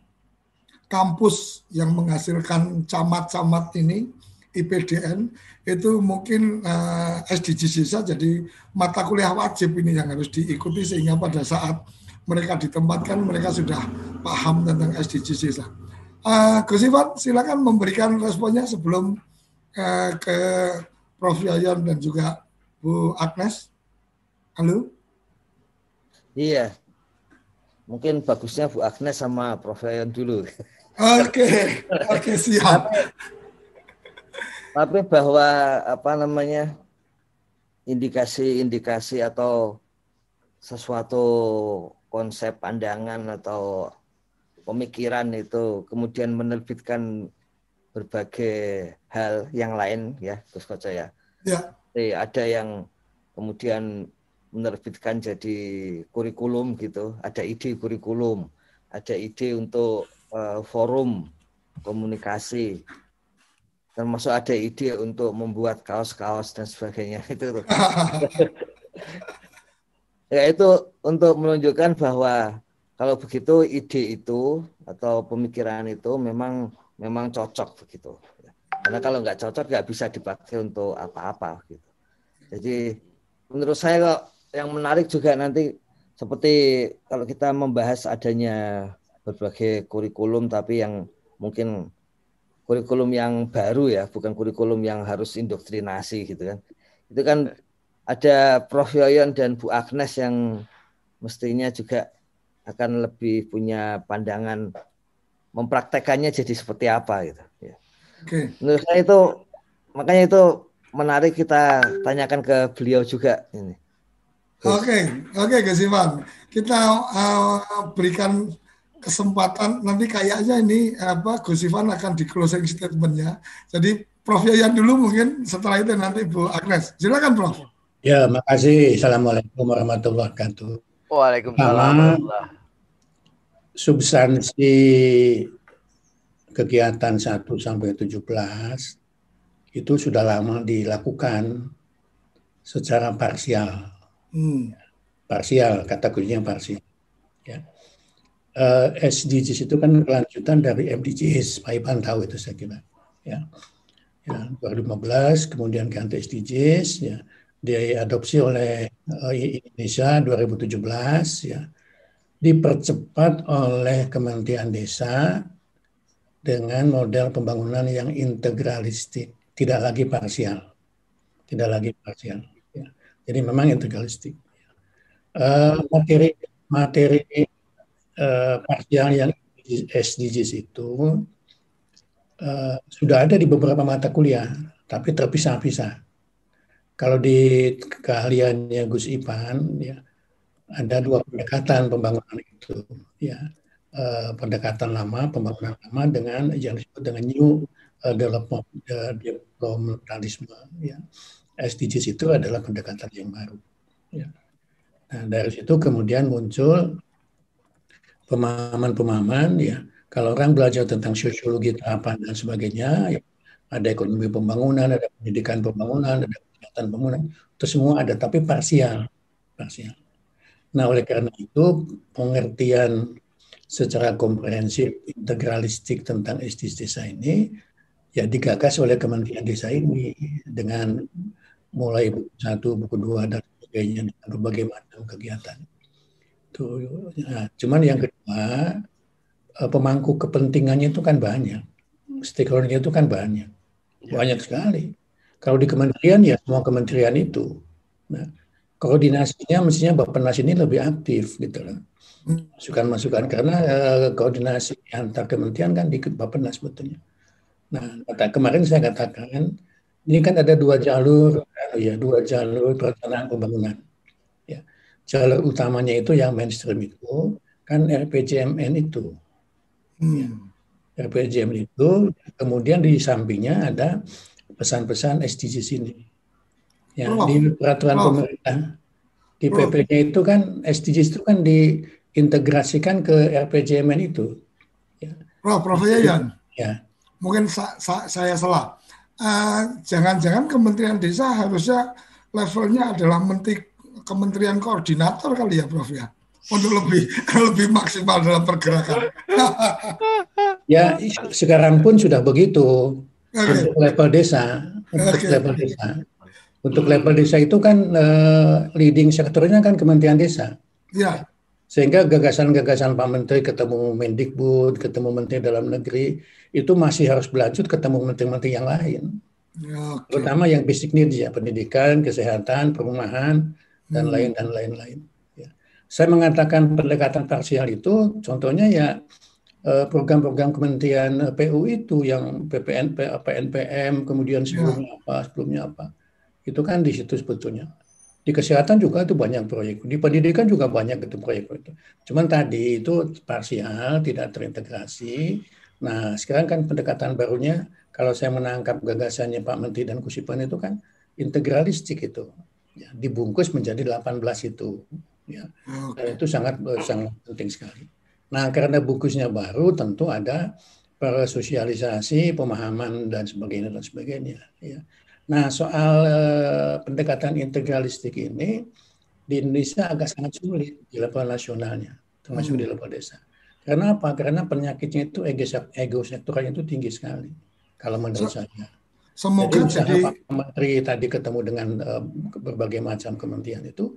kampus yang menghasilkan camat-camat ini IPDN itu mungkin uh, eh, SDGs desa jadi mata kuliah wajib ini yang harus diikuti sehingga pada saat mereka ditempatkan mereka sudah paham tentang SDGs desa. Uh, Gus Ivan, silakan memberikan responnya sebelum uh, ke Prof. Yayan dan juga Bu Agnes. Halo. Iya. Mungkin bagusnya Bu Agnes sama Prof. Yayan dulu. Oke, oke siap. Tapi bahwa apa namanya indikasi-indikasi atau sesuatu konsep pandangan atau pemikiran itu kemudian menerbitkan berbagai hal yang lain ya Gus Koco ya. Ya. Jadi ada yang kemudian menerbitkan jadi kurikulum gitu, ada ide kurikulum, ada ide untuk uh, forum komunikasi, termasuk ada ide untuk membuat kaos-kaos dan sebagainya itu ya itu untuk menunjukkan bahwa kalau begitu ide itu atau pemikiran itu memang memang cocok begitu. Karena kalau nggak cocok nggak bisa dipakai untuk apa-apa gitu. Jadi menurut saya kok yang menarik juga nanti seperti kalau kita membahas adanya berbagai kurikulum tapi yang mungkin kurikulum yang baru ya, bukan kurikulum yang harus indoktrinasi gitu kan. Itu kan ada Prof. Yoyon dan Bu Agnes yang mestinya juga akan lebih punya pandangan mempraktekannya jadi seperti apa gitu. Ya. Oke. Menurut saya itu makanya itu menarik kita tanyakan ke beliau juga ini. Oke, oke Gus Ivan. Kita uh, berikan kesempatan nanti kayaknya ini apa Gus Ivan akan di closing statementnya. Jadi Prof Yayan dulu mungkin setelah itu nanti Bu Agnes. Silakan Prof. Ya, makasih. Assalamualaikum warahmatullahi wabarakatuh. Waalaikumsalam. substansi kegiatan 1 sampai 17 itu sudah lama dilakukan secara parsial. Hmm. Parsial, kata kuncinya parsial. Ya uh, eh, SDGs itu kan kelanjutan dari MDGs, Pak Ipan tahu itu saya kira. Ya. Ya, 2015 kemudian ganti SDGs ya diadopsi oleh uh, Indonesia 2017 ya dipercepat oleh Kementerian Desa dengan model pembangunan yang integralistik tidak lagi parsial tidak lagi parsial ya. jadi memang integralistik uh, materi materi uh, parsial yang SDGs itu sudah ada di beberapa mata kuliah, tapi terpisah-pisah. Kalau di keahliannya Gus Ipan, ya ada dua pendekatan pembangunan itu, ya uh, pendekatan lama, pembangunan lama dengan yang disebut dengan new uh, development uh, developmentalisme, ya. SDGs itu adalah pendekatan yang baru. Ya. Nah, dari situ kemudian muncul pemahaman-pemahaman ya kalau orang belajar tentang sosiologi tahapan dan sebagainya ya, ada ekonomi pembangunan ada pendidikan pembangunan ada kesehatan pembangunan itu semua ada tapi parsial parsial nah oleh karena itu pengertian secara komprehensif integralistik tentang SDGs desa ini ya digagas oleh Kementerian Desa ini dengan mulai buku satu, buku dua dan sebagainya dengan berbagai macam kegiatan. Tuh, ya. Cuman yang kedua, eh, pemangku kepentingannya itu kan banyak. Stakeholdernya itu kan banyak. Ya. Banyak sekali. Kalau di kementerian ya semua kementerian itu. Nah, koordinasinya mestinya Bapak Nas ini lebih aktif gitu loh. Masukan-masukan karena uh, koordinasi antar kementerian kan di Bapak Nas sebetulnya. Nah, kata, kemarin saya katakan ini kan ada dua jalur ya dua jalur perencanaan pembangunan jalur utamanya itu yang mainstream itu kan RPJMN itu. Hmm. RPJMN itu kemudian di sampingnya ada pesan-pesan SDGs ini. Ya, oh. di peraturan oh. pemerintah di PP-nya itu kan SDGs itu kan diintegrasikan ke RPJMN itu. Ya. Prof, Prof Yayan. Ya. Mungkin sa sa saya salah. Eh, jangan-jangan uh, Kementerian Desa harusnya levelnya adalah menteri kementerian koordinator kali ya Prof ya untuk lebih lebih maksimal dalam pergerakan. ya sekarang pun sudah begitu okay. untuk level desa untuk okay. level desa untuk level desa itu kan uh, leading sektornya kan Kementerian Desa. Ya. Sehingga gagasan-gagasan Pak Menteri ketemu Mendikbud, ketemu Menteri Dalam Negeri, itu masih harus berlanjut ketemu menteri-menteri yang lain. Ya, oke. Terutama yang basic needs ya, pendidikan, kesehatan, perumahan, dan Hmm. lain dan lain-lain. Ya. Saya mengatakan pendekatan parsial itu, contohnya ya program-program Kementerian PU itu yang PPN, PNPM, kemudian sebelumnya apa, sebelumnya apa, itu kan di situ sebetulnya. Di kesehatan juga itu banyak proyek, di pendidikan juga banyak itu proyek itu. Cuman tadi itu parsial, tidak terintegrasi. Nah sekarang kan pendekatan barunya, kalau saya menangkap gagasannya Pak Menteri dan Kusipan itu kan integralistik itu, ya, dibungkus menjadi 18 itu. Ya. Dan itu sangat sangat penting sekali. Nah, karena bungkusnya baru, tentu ada sosialisasi, pemahaman dan sebagainya dan sebagainya. Ya. Nah, soal eh, pendekatan integralistik ini di Indonesia agak sangat sulit di level nasionalnya, termasuk di level desa. Karena apa? Karena penyakitnya itu ego, ego sektoralnya itu tinggi sekali. Kalau menurut saya. Semoga Jadi jadi Pak Menteri tadi ketemu dengan eh, berbagai macam kementerian itu,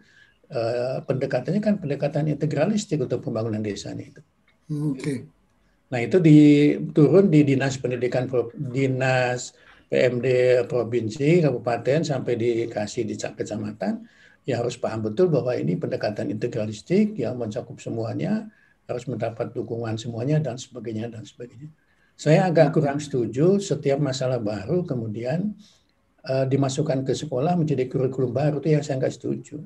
eh, pendekatannya kan pendekatan integralistik untuk pembangunan desanya itu. Oke. Nah itu di, turun di dinas pendidikan dinas PMD provinsi, kabupaten sampai dikasih di ca- kecamatan, ya harus paham betul bahwa ini pendekatan integralistik yang mencakup semuanya, harus mendapat dukungan semuanya dan sebagainya dan sebagainya. Saya agak kurang setuju setiap masalah baru kemudian eh, dimasukkan ke sekolah menjadi kurikulum baru itu yang saya nggak setuju.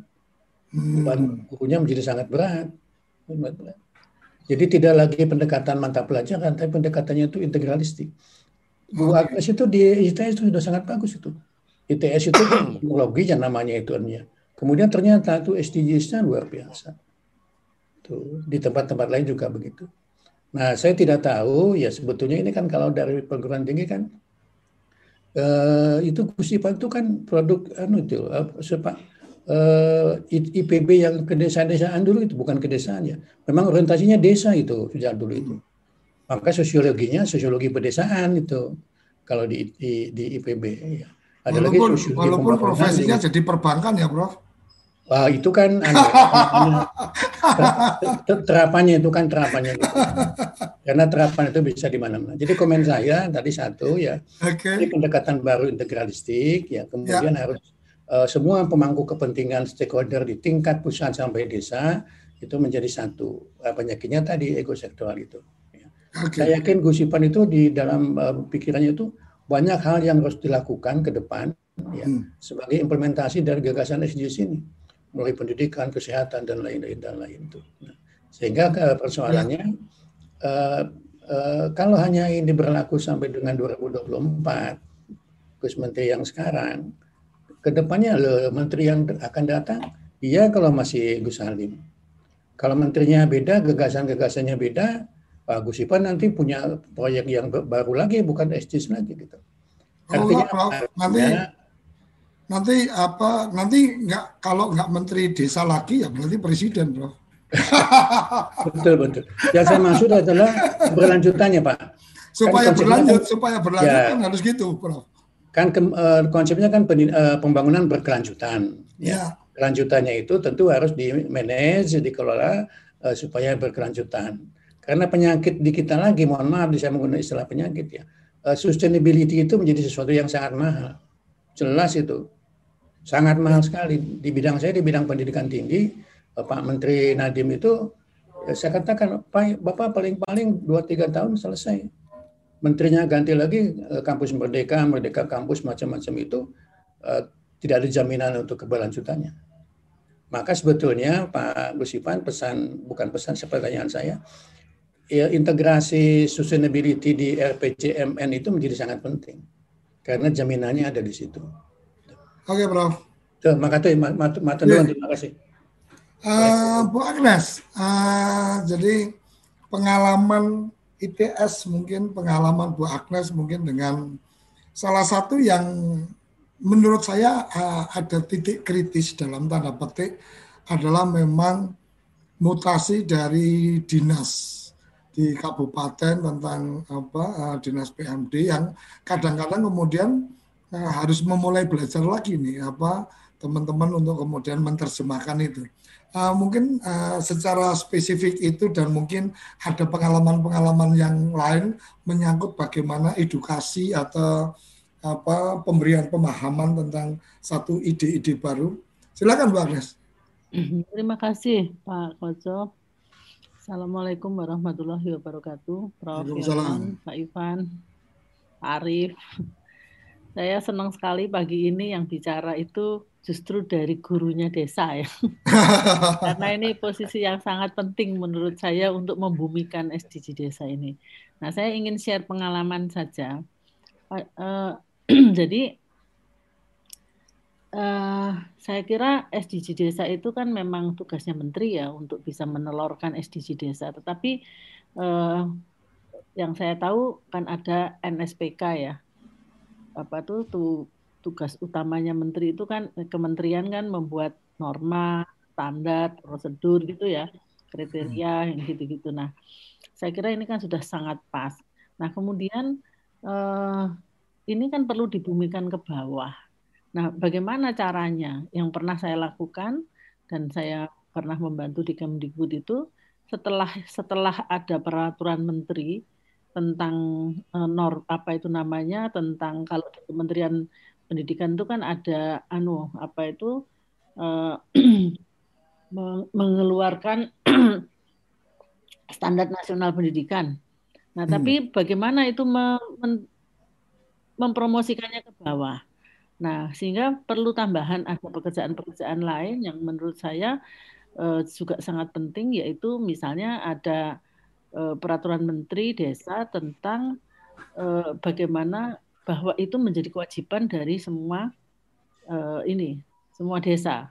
Beban gurunya menjadi sangat berat. Jadi tidak lagi pendekatan mantap pelajaran, tapi pendekatannya itu integralistik. Bu Agnes itu di ITS itu sudah sangat bagus itu. ITS itu teknologi yang namanya itu. Kemudian ternyata itu SDGs-nya luar biasa. Tuh, di tempat-tempat lain juga begitu. Nah, saya tidak tahu ya sebetulnya ini kan kalau dari perguruan tinggi kan eh, itu Kusipan itu kan produk anu itu apa, sepak eh, IPB yang ke desa-desaan dulu itu bukan ke desaan ya. Memang orientasinya desa itu sejak dulu itu. Maka sosiologinya sosiologi pedesaan itu kalau di di, di IPB ya. Ada lagi Walaupun, sosiologi walaupun profesinya di- jadi perbankan ya, Prof. Wah, itu kan anu, ter- ter- terapannya itu kan terapannya gitu. Karena terapan itu bisa di mana-mana. Jadi komen saya tadi satu ya, ini pendekatan baru integralistik ya, kemudian harus eh, semua pemangku kepentingan stakeholder di tingkat pusat sampai desa itu menjadi satu. Eh, penyakitnya tadi ego sektoral itu. ya. Saya yakin Gus Ipan itu di dalam eh, pikirannya itu banyak hal yang harus dilakukan ke depan ya, sebagai implementasi dari gagasan SDGs ini mulai pendidikan, kesehatan dan lain-lain dan lain itu. Nah, sehingga eh, persoalannya eh, eh, kalau hanya ini berlaku sampai dengan 2024, Gus Menteri yang sekarang, ke depannya loh menteri yang akan datang, iya kalau masih Gus Halim. Kalau menterinya beda, gagasan-gagasannya beda, Pak Gus Ipan nanti punya proyek yang baru lagi, bukan SDGs lagi gitu. Oh, enggak, Prof. Nanti artinya- nanti apa nanti nggak kalau nggak menteri desa lagi ya berarti presiden, Prof. Betul betul. Yang saya maksud adalah berlanjutannya Pak. Supaya Kan berlanjut, supaya berlanjut Ya. kan harus gitu, Prof. Kan ke- eh, konsepnya kan pendi- eh, pembangunan berkelanjutan. Ya. Kelanjutannya itu tentu harus di manage, dikelola eh, supaya berkelanjutan. Karena penyakit di kita lagi, mohon maaf saya menggunakan istilah penyakit ya. eh, sustainability itu menjadi sesuatu yang sangat mahal. Jelas itu. Sangat mahal sekali. Di bidang saya, di bidang pendidikan tinggi, Pak Menteri Nadiem itu, ya saya katakan, Pak, Bapak paling-paling 2-3 tahun selesai. Menterinya ganti lagi, eh, kampus Merdeka, Merdeka kampus, macam-macam itu, eh, tidak ada jaminan untuk keberlanjutannya. Maka sebetulnya Pak Gus Ipan pesan, bukan pesan, pertanyaan saya, ya, integrasi sustainability di RPJMN itu menjadi sangat penting. Karena jaminannya ada di situ. Oke, Prof. Tuh, makasih, mat, mat, mat, Ya. terima kasih. Eh, Bu Agnes, eh, jadi pengalaman ITS mungkin pengalaman Bu Agnes mungkin dengan salah satu yang menurut saya eh, ada titik kritis dalam tanda petik adalah memang mutasi dari dinas di kabupaten tentang apa eh, dinas PMD yang kadang-kadang kemudian eh, harus memulai belajar lagi nih apa teman-teman untuk kemudian menerjemahkan itu. Uh, mungkin uh, secara spesifik itu dan mungkin ada pengalaman-pengalaman yang lain menyangkut bagaimana edukasi atau apa pemberian pemahaman tentang satu ide-ide baru. Silakan Bu Agnes. Terima kasih Pak Koco. Assalamualaikum warahmatullahi wabarakatuh. Prof. Yohan, Pak Ivan, Pak Arif. Saya senang sekali pagi ini yang bicara itu justru dari gurunya desa ya. Karena ini posisi yang sangat penting menurut saya untuk membumikan SDG desa ini. Nah, saya ingin share pengalaman saja. Uh, jadi uh, saya kira SDG desa itu kan memang tugasnya menteri ya untuk bisa menelorkan SDG desa. Tetapi uh, yang saya tahu kan ada NSPK ya. Apa tuh tuh tugas utamanya menteri itu kan kementerian kan membuat norma, standar, prosedur gitu ya, kriteria yang gitu-gitu. Nah, saya kira ini kan sudah sangat pas. Nah, kemudian eh, ini kan perlu dibumikan ke bawah. Nah, bagaimana caranya? Yang pernah saya lakukan dan saya pernah membantu di Kemdikbud itu setelah setelah ada peraturan menteri tentang uh, nor apa itu namanya tentang kalau di Kementerian Pendidikan itu kan ada anu apa itu uh, mengeluarkan standar nasional pendidikan. Nah, hmm. tapi bagaimana itu mempromosikannya ke bawah. Nah, sehingga perlu tambahan ada pekerjaan-pekerjaan lain yang menurut saya uh, juga sangat penting yaitu misalnya ada uh, peraturan menteri desa tentang uh, bagaimana bahwa itu menjadi kewajiban dari semua uh, ini, semua desa.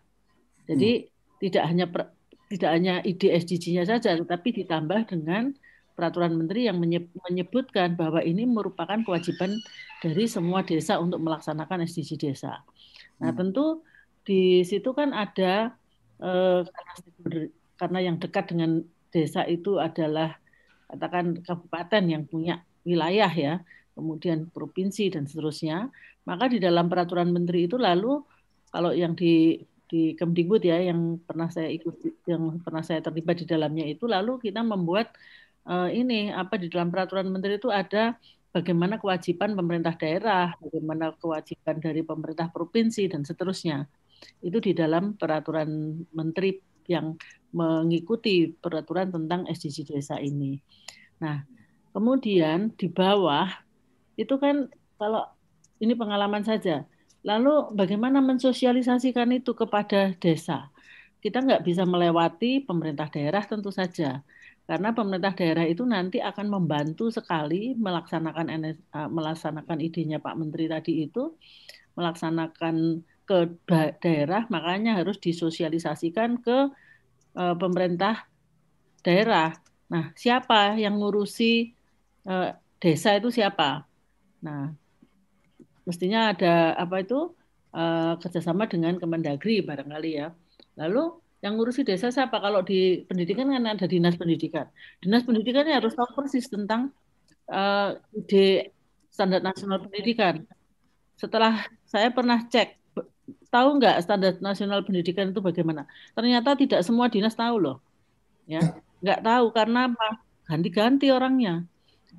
Jadi hmm. tidak hanya per, tidak hanya ide SDG-nya saja, tetapi ditambah dengan peraturan menteri yang menyebutkan bahwa ini merupakan kewajiban dari semua desa untuk melaksanakan SDG desa. Nah, hmm. tentu di situ kan ada eh, karena yang dekat dengan desa itu adalah katakan kabupaten yang punya wilayah ya, kemudian provinsi dan seterusnya, maka di dalam peraturan menteri itu lalu kalau yang di di Kemdikbud ya yang pernah saya ikut yang pernah saya terlibat di dalamnya itu lalu kita membuat uh, ini apa di dalam peraturan menteri itu ada bagaimana kewajiban pemerintah daerah, bagaimana kewajiban dari pemerintah provinsi dan seterusnya. Itu di dalam peraturan menteri yang mengikuti peraturan tentang SDG desa ini. Nah, kemudian di bawah itu kan kalau ini pengalaman saja. Lalu bagaimana mensosialisasikan itu kepada desa? Kita nggak bisa melewati pemerintah daerah tentu saja karena pemerintah daerah itu nanti akan membantu sekali melaksanakan melaksanakan idenya Pak Menteri tadi itu melaksanakan ke daerah makanya harus disosialisasikan ke uh, pemerintah daerah. Nah, siapa yang ngurusi uh, desa itu siapa? Nah, mestinya ada apa itu uh, kerjasama dengan Kemendagri barangkali ya. Lalu yang ngurusi desa siapa? Kalau di pendidikan kan ada dinas pendidikan. Dinas pendidikan harus tahu persis tentang uh, ide standar nasional pendidikan. Setelah saya pernah cek, tahu nggak standar nasional pendidikan itu bagaimana? Ternyata tidak semua dinas tahu loh, ya nggak tahu karena apa? Ganti-ganti orangnya.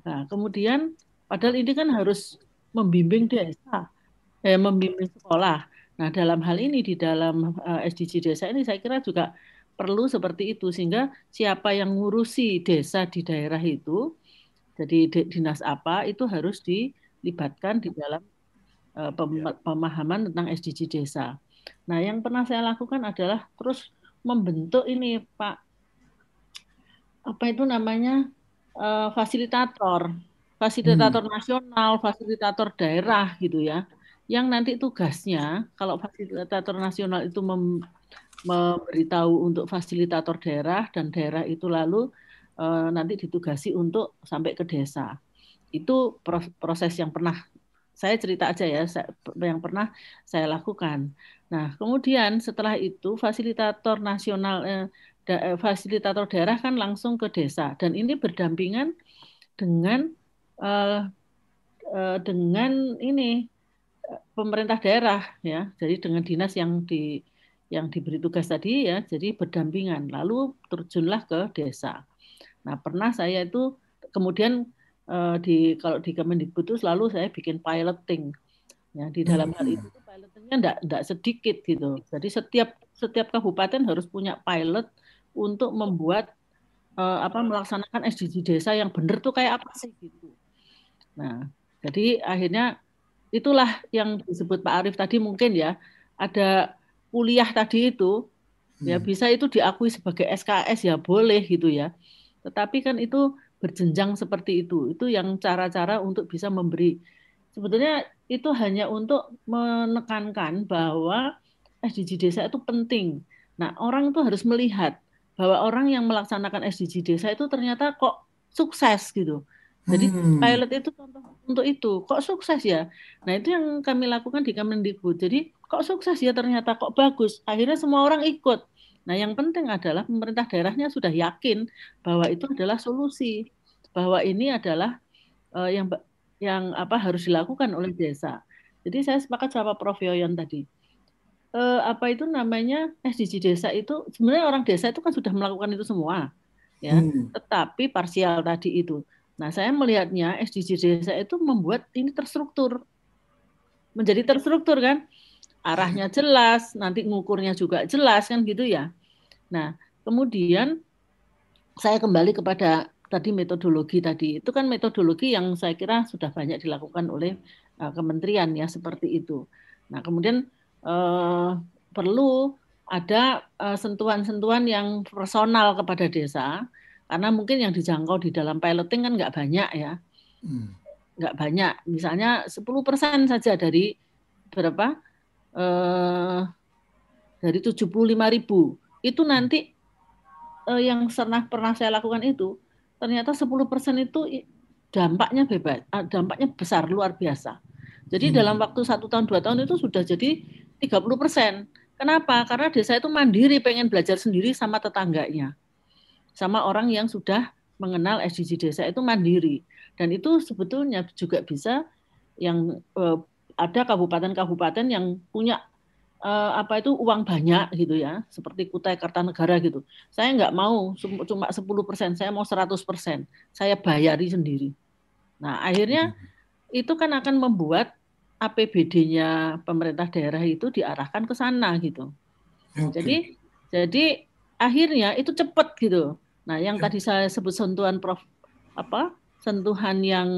Nah, kemudian padahal ini kan harus membimbing desa, eh, membimbing sekolah. Nah, dalam hal ini di dalam uh, eh, SDG desa ini saya kira juga perlu seperti itu sehingga siapa yang ngurusi desa di daerah itu jadi dinas apa itu harus dilibatkan di dalam uh, pemahaman tentang SDG desa. Nah, yang pernah saya lakukan adalah terus membentuk ini Pak apa itu namanya uh, fasilitator, fasilitator hmm. nasional, fasilitator daerah gitu ya yang nanti tugasnya kalau fasilitator nasional itu mem, memberitahu untuk fasilitator daerah dan daerah itu lalu e, nanti ditugasi untuk sampai ke desa. Itu proses yang pernah saya cerita aja ya yang pernah saya lakukan. Nah, kemudian setelah itu fasilitator nasional eh, da, eh, fasilitator daerah kan langsung ke desa dan ini berdampingan dengan eh, eh, dengan ini pemerintah daerah ya. Jadi dengan dinas yang di yang diberi tugas tadi ya, jadi berdampingan. Lalu terjunlah ke desa. Nah, pernah saya itu kemudian uh, di kalau di Kemendikbud itu selalu saya bikin piloting. Ya, di dalam hal itu pilotingnya enggak, enggak sedikit gitu. Jadi setiap setiap kabupaten harus punya pilot untuk membuat uh, apa melaksanakan SDG desa yang benar tuh kayak apa sih gitu. Nah, jadi akhirnya itulah yang disebut Pak Arief tadi mungkin ya ada kuliah tadi itu ya hmm. bisa itu diakui sebagai SKS ya boleh gitu ya. Tetapi kan itu berjenjang seperti itu. Itu yang cara-cara untuk bisa memberi. Sebetulnya itu hanya untuk menekankan bahwa SDG desa itu penting. Nah, orang itu harus melihat bahwa orang yang melaksanakan SDG desa itu ternyata kok sukses gitu. Jadi hmm. pilot itu contoh untuk itu. Kok sukses ya? Nah, itu yang kami lakukan di Kemendikbud. Jadi kok sukses ya ternyata kok bagus. Akhirnya semua orang ikut. Nah, yang penting adalah pemerintah daerahnya sudah yakin bahwa itu adalah solusi, bahwa ini adalah uh, yang yang apa harus dilakukan oleh desa. Jadi saya sepakat sama Prof Yoyon tadi. Uh, apa itu namanya SDG desa itu sebenarnya orang desa itu kan sudah melakukan itu semua, ya. Hmm. Tetapi parsial tadi itu. Nah, saya melihatnya SDG desa itu membuat ini terstruktur, menjadi terstruktur kan arahnya jelas, nanti ngukurnya juga jelas kan gitu ya. Nah, kemudian saya kembali kepada tadi metodologi tadi. Itu kan metodologi yang saya kira sudah banyak dilakukan oleh uh, kementerian ya seperti itu. Nah, kemudian uh, perlu ada uh, sentuhan-sentuhan yang personal kepada desa karena mungkin yang dijangkau di dalam piloting kan nggak banyak ya. Hmm. Nggak banyak. Misalnya 10% saja dari berapa? eh, dari 75 ribu itu nanti eh, yang pernah pernah saya lakukan itu ternyata 10 persen itu dampaknya bebas, ah, dampaknya besar luar biasa. Jadi hmm. dalam waktu satu tahun dua tahun itu sudah jadi 30 persen. Kenapa? Karena desa itu mandiri, pengen belajar sendiri sama tetangganya, sama orang yang sudah mengenal SDG desa itu mandiri. Dan itu sebetulnya juga bisa yang eh, ada kabupaten-kabupaten yang punya uh, apa itu uang banyak gitu ya, seperti Kutai Kartanegara gitu. Saya nggak mau cuma 10 persen, saya mau 100 persen, saya bayari sendiri. Nah akhirnya hmm. itu kan akan membuat APBD-nya pemerintah daerah itu diarahkan ke sana gitu. Okay. Jadi jadi akhirnya itu cepat gitu. Nah yang ya. tadi saya sebut sentuhan Prof apa sentuhan yang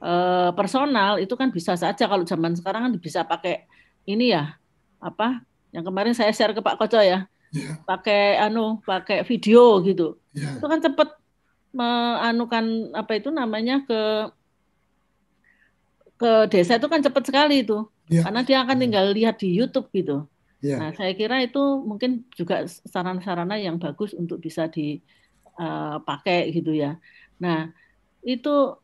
eh, personal itu kan bisa saja kalau zaman sekarang kan bisa pakai ini ya apa yang kemarin saya share ke Pak Koco ya yeah. pakai anu pakai video gitu yeah. itu kan cepet meanukan apa itu namanya ke ke desa itu kan cepet sekali itu yeah. karena dia akan tinggal lihat di YouTube gitu yeah. nah saya kira itu mungkin juga sarana-sarana yang bagus untuk bisa dipakai uh, gitu ya nah itu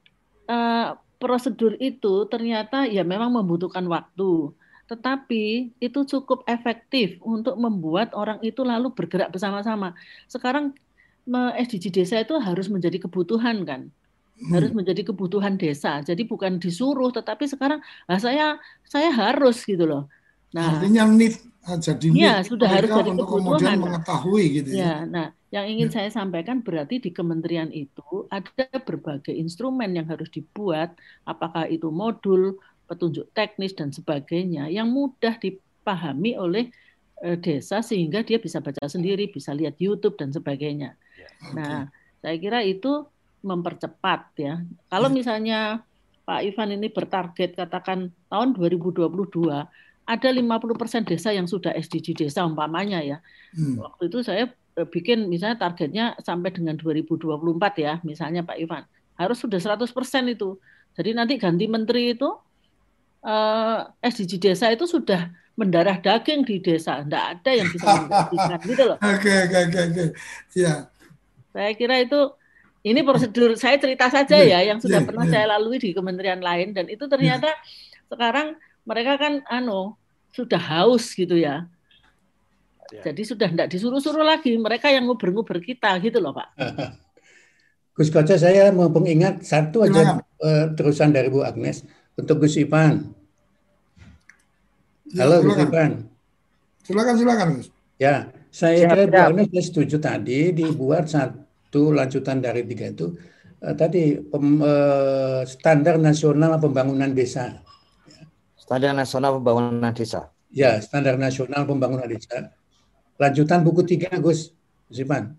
uh, prosedur itu ternyata ya memang membutuhkan waktu, tetapi itu cukup efektif untuk membuat orang itu lalu bergerak bersama-sama. Sekarang SDG desa itu harus menjadi kebutuhan kan, hmm. harus menjadi kebutuhan desa. Jadi bukan disuruh, tetapi sekarang nah saya saya harus gitu loh. Nah, artinya need jadi ya, sudah harus jadi untuk kebutuhan. kemudian mengetahui gitu ya. ya. Nah, yang ingin ya. saya sampaikan berarti di kementerian itu ada berbagai instrumen yang harus dibuat, apakah itu modul, petunjuk teknis dan sebagainya yang mudah dipahami oleh e, desa sehingga dia bisa baca sendiri, bisa lihat YouTube dan sebagainya. Ya. Nah, saya kira itu mempercepat ya. Kalau ya. misalnya Pak Ivan ini bertarget katakan tahun 2022 ada 50% desa yang sudah SDG desa umpamanya ya. Hmm. Waktu itu saya Eh, bikin misalnya targetnya sampai dengan 2024 ya, misalnya Pak Ivan. Harus sudah 100% itu. Jadi nanti ganti menteri itu eh, SDG desa itu sudah mendarah daging di desa. Tidak ada yang bisa menggantikan gitu loh. Oke, oke, oke, oke. Ya. Saya kira itu ini prosedur saya cerita saja yeah, ya yang sudah yeah, pernah yeah. saya lalui di kementerian lain dan itu ternyata yeah. sekarang mereka kan anu sudah haus gitu ya Ya. Jadi sudah tidak disuruh-suruh lagi, mereka yang nguber-nguber kita gitu loh Pak. Gus Koca saya mau pengingat satu aja uh, terusan dari Bu Agnes untuk Gus Ipan. Ya, Halo Gus silakan. Ivan. Silakan silakan Gus. Ya, saya Siap, kira Bu siap. Agnes saya setuju tadi dibuat satu lanjutan dari tiga itu eh, tadi pem- eh, standar nasional pembangunan desa. Standar Nasional Pembangunan Desa. Ya, standar nasional pembangunan desa. Lanjutan buku tiga Gus, Ivan.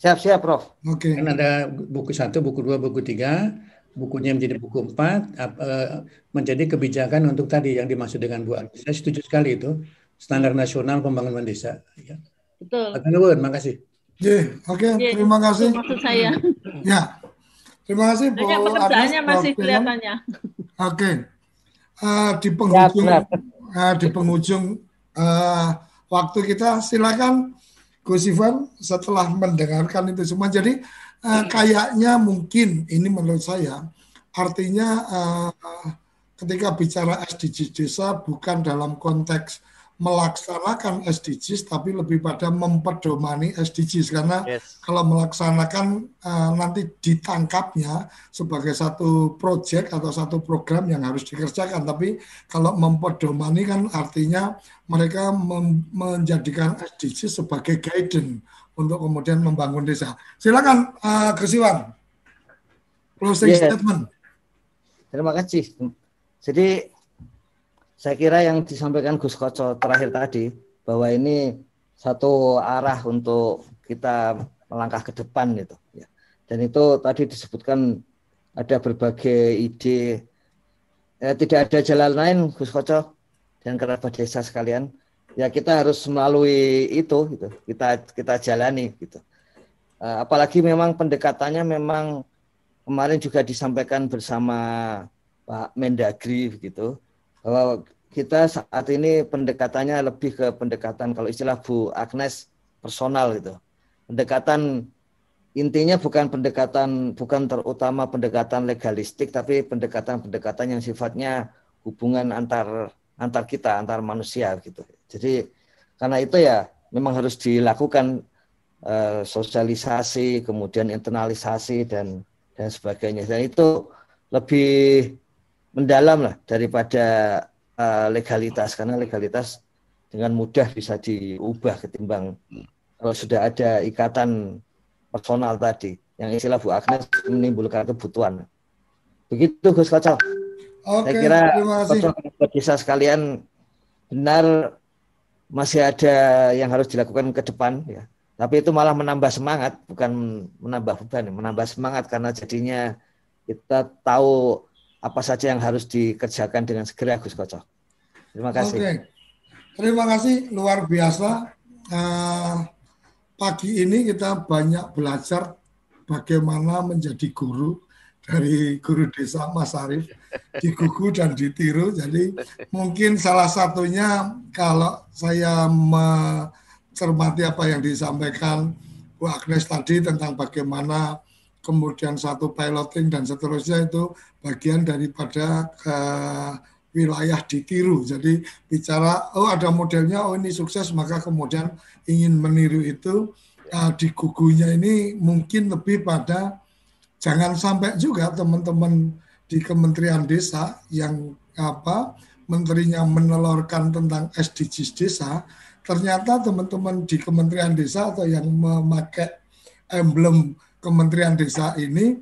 Siap, siap, Prof. Oke. Kan ada buku satu, buku dua, buku tiga. Bukunya menjadi buku empat, eh, menjadi kebijakan untuk tadi yang dimaksud dengan Bu Agnes. Saya setuju sekali itu standar nasional pembangunan desa. Ya. Betul. Nuwun, makasih. Ye, oke, Iya, terima itu kasih. maksud saya. Ya, terima kasih Bu Banyak pekerjaannya Agnes, masih kelihatannya. Oke, Eh, di penghujung siap. eh, di penghujung eh, waktu kita silakan Gus Ivan setelah mendengarkan itu semua. Jadi eh, kayaknya mungkin ini menurut saya artinya eh, ketika bicara SDGs desa bukan dalam konteks melaksanakan SDGs tapi lebih pada mempedomani SDGs karena kalau melaksanakan eh, nanti ditangkapnya sebagai satu proyek atau satu program yang harus dikerjakan tapi kalau mempedomani kan artinya mereka mem- menjadikan SDGs sebagai guidance untuk kemudian membangun desa. Silakan Iwan. Closing Yes. statement. Terima kasih. Jadi saya kira yang disampaikan Gus Koco terakhir tadi bahwa ini satu arah untuk kita melangkah ke depan gitu. ya. Dan itu tadi disebutkan ada berbagai ide. Eh, tidak ada jalan lain Gus Koco dan kerabat desa sekalian. Ya kita harus melalui itu gitu. Kita kita jalani gitu. Eh, apalagi memang pendekatannya memang kemarin juga disampaikan bersama Pak Mendagri gitu bahwa kita saat ini pendekatannya lebih ke pendekatan kalau istilah Bu Agnes personal gitu. Pendekatan intinya bukan pendekatan bukan terutama pendekatan legalistik tapi pendekatan-pendekatan yang sifatnya hubungan antar antar kita antar manusia gitu. Jadi karena itu ya memang harus dilakukan eh, sosialisasi kemudian internalisasi dan dan sebagainya dan itu lebih mendalam lah daripada uh, legalitas karena legalitas dengan mudah bisa diubah ketimbang kalau sudah ada ikatan personal tadi yang istilah Bu Agnes menimbulkan kebutuhan. Begitu Gus Koco. Oke, Saya kira terima kasih. Koco bisa sekalian benar masih ada yang harus dilakukan ke depan ya. Tapi itu malah menambah semangat, bukan menambah beban, menambah semangat karena jadinya kita tahu apa saja yang harus dikerjakan dengan segera Gus Koco. Terima kasih. Oke, terima kasih luar biasa. Eh, pagi ini kita banyak belajar bagaimana menjadi guru dari guru desa Mas Arief digugu dan ditiru. Jadi mungkin salah satunya kalau saya mencermati apa yang disampaikan Bu Agnes tadi tentang bagaimana kemudian satu piloting dan seterusnya itu bagian daripada ke wilayah ditiru. Jadi bicara oh ada modelnya oh ini sukses maka kemudian ingin meniru itu uh, di gugunya ini mungkin lebih pada jangan sampai juga teman-teman di Kementerian Desa yang apa menterinya menelurkan tentang SDGs desa ternyata teman-teman di Kementerian Desa atau yang memakai emblem Kementerian Desa ini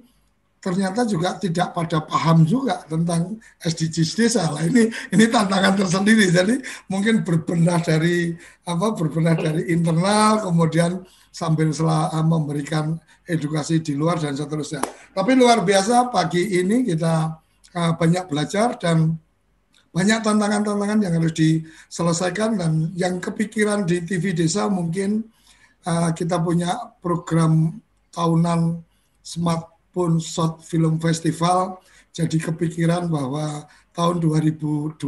ternyata juga tidak pada paham juga tentang SDGs desa. Lah ini ini tantangan tersendiri. Jadi mungkin berbenah dari apa berbenah dari internal kemudian sambil sela, memberikan edukasi di luar dan seterusnya. Tapi luar biasa pagi ini kita uh, banyak belajar dan banyak tantangan-tantangan yang harus diselesaikan dan yang kepikiran di TV desa mungkin uh, kita punya program tahunan Smartphone Short Film Festival jadi kepikiran bahwa tahun 2021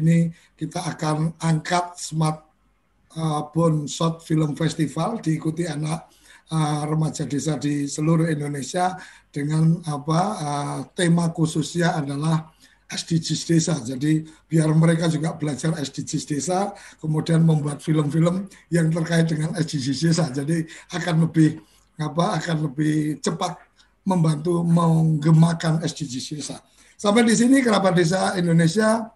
ini kita akan angkat Smartphone Short Film Festival diikuti anak uh, remaja desa di seluruh Indonesia dengan apa uh, tema khususnya adalah SDGs desa. Jadi biar mereka juga belajar SDGs desa, kemudian membuat film-film yang terkait dengan SDGs desa. Jadi akan lebih apa akan lebih cepat membantu menggemakan SDGs desa. Sampai di sini kerabat desa Indonesia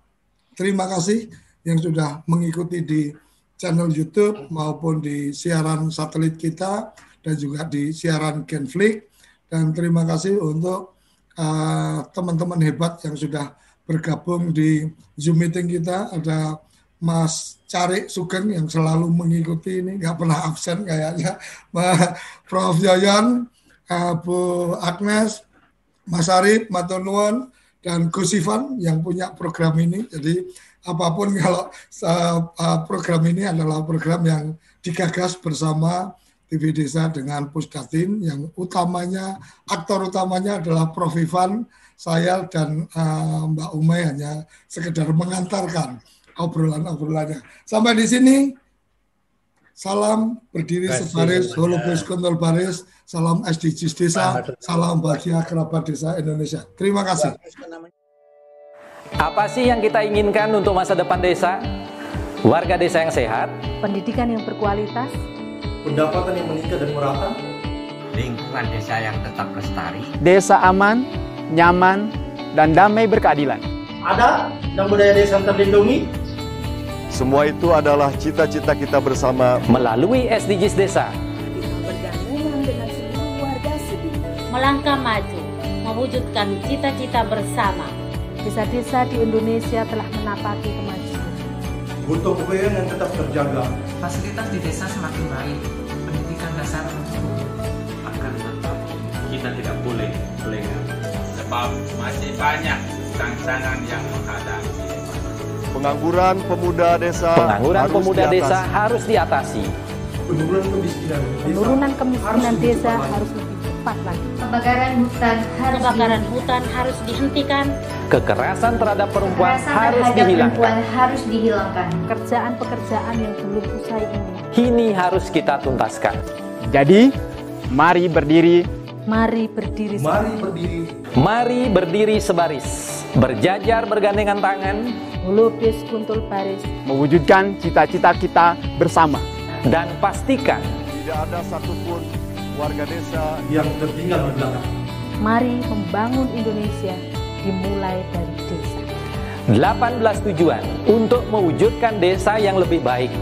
terima kasih yang sudah mengikuti di channel YouTube maupun di siaran satelit kita dan juga di siaran Genflix dan terima kasih untuk uh, teman-teman hebat yang sudah bergabung di Zoom meeting kita ada Mas Cari Sugeng yang selalu mengikuti ini nggak pernah absen kayaknya. Prof. Yoyon uh, Bu Agnes Mas Arif Matonuan dan Gus Ivan yang punya program ini. Jadi apa pun kalau uh, program ini adalah program yang digagas bersama TV Desa dengan Pusdatin yang utamanya aktor utamanya adalah Prof. Ivan, saya dan uh, Mbak Umay hanya sekedar mengantarkan obrolan-obrolannya. Sampai di sini salam berdiri sebaris, holopes kontol baris, salam SDGs desa, salam bahagia kerabat desa Indonesia. Terima kasih. Apa sih yang kita inginkan untuk masa depan desa? Warga desa yang sehat, pendidikan yang berkualitas, pendapatan yang meningkat dan merata, lingkungan desa yang tetap lestari, desa aman, nyaman, dan damai berkeadilan. Ada dan budaya desa terlindungi. Semua itu adalah cita-cita kita bersama melalui SDGs Desa. Melangkah maju, mewujudkan cita-cita bersama. Desa-desa di Indonesia telah menapaki kemajuan. Butuh kebayaan yang tetap terjaga. Fasilitas di desa semakin baik, pendidikan dasar akan tetap kita tidak boleh lengah sebab masih banyak tantangan yang menghadapi. Pengangguran pemuda desa Pengangguran harus pemuda diatasi. desa harus diatasi. Penurunan kemiskinan desa Penurunan kemiskinan harus desa lebih harus lebih cepat lagi. Kebakaran hutan harus Kebakaran hutan harus dihentikan. Kekerasan terhadap perempuan Kekerasan harus terhadap dihilangkan. perempuan harus dihilangkan. Pekerjaan-pekerjaan yang belum usai ini. Kini harus kita tuntaskan. Jadi, mari berdiri, Mari berdiri. Mari berdiri. Mari berdiri sebaris, berjajar bergandengan tangan, Holopes kuntul baris. mewujudkan cita-cita kita bersama. dan pastikan Tidak ada satupun warga desa yang tertinggal di belakang. Mari membangun Indonesia dimulai dari desa. 18 tujuan untuk mewujudkan desa yang lebih baik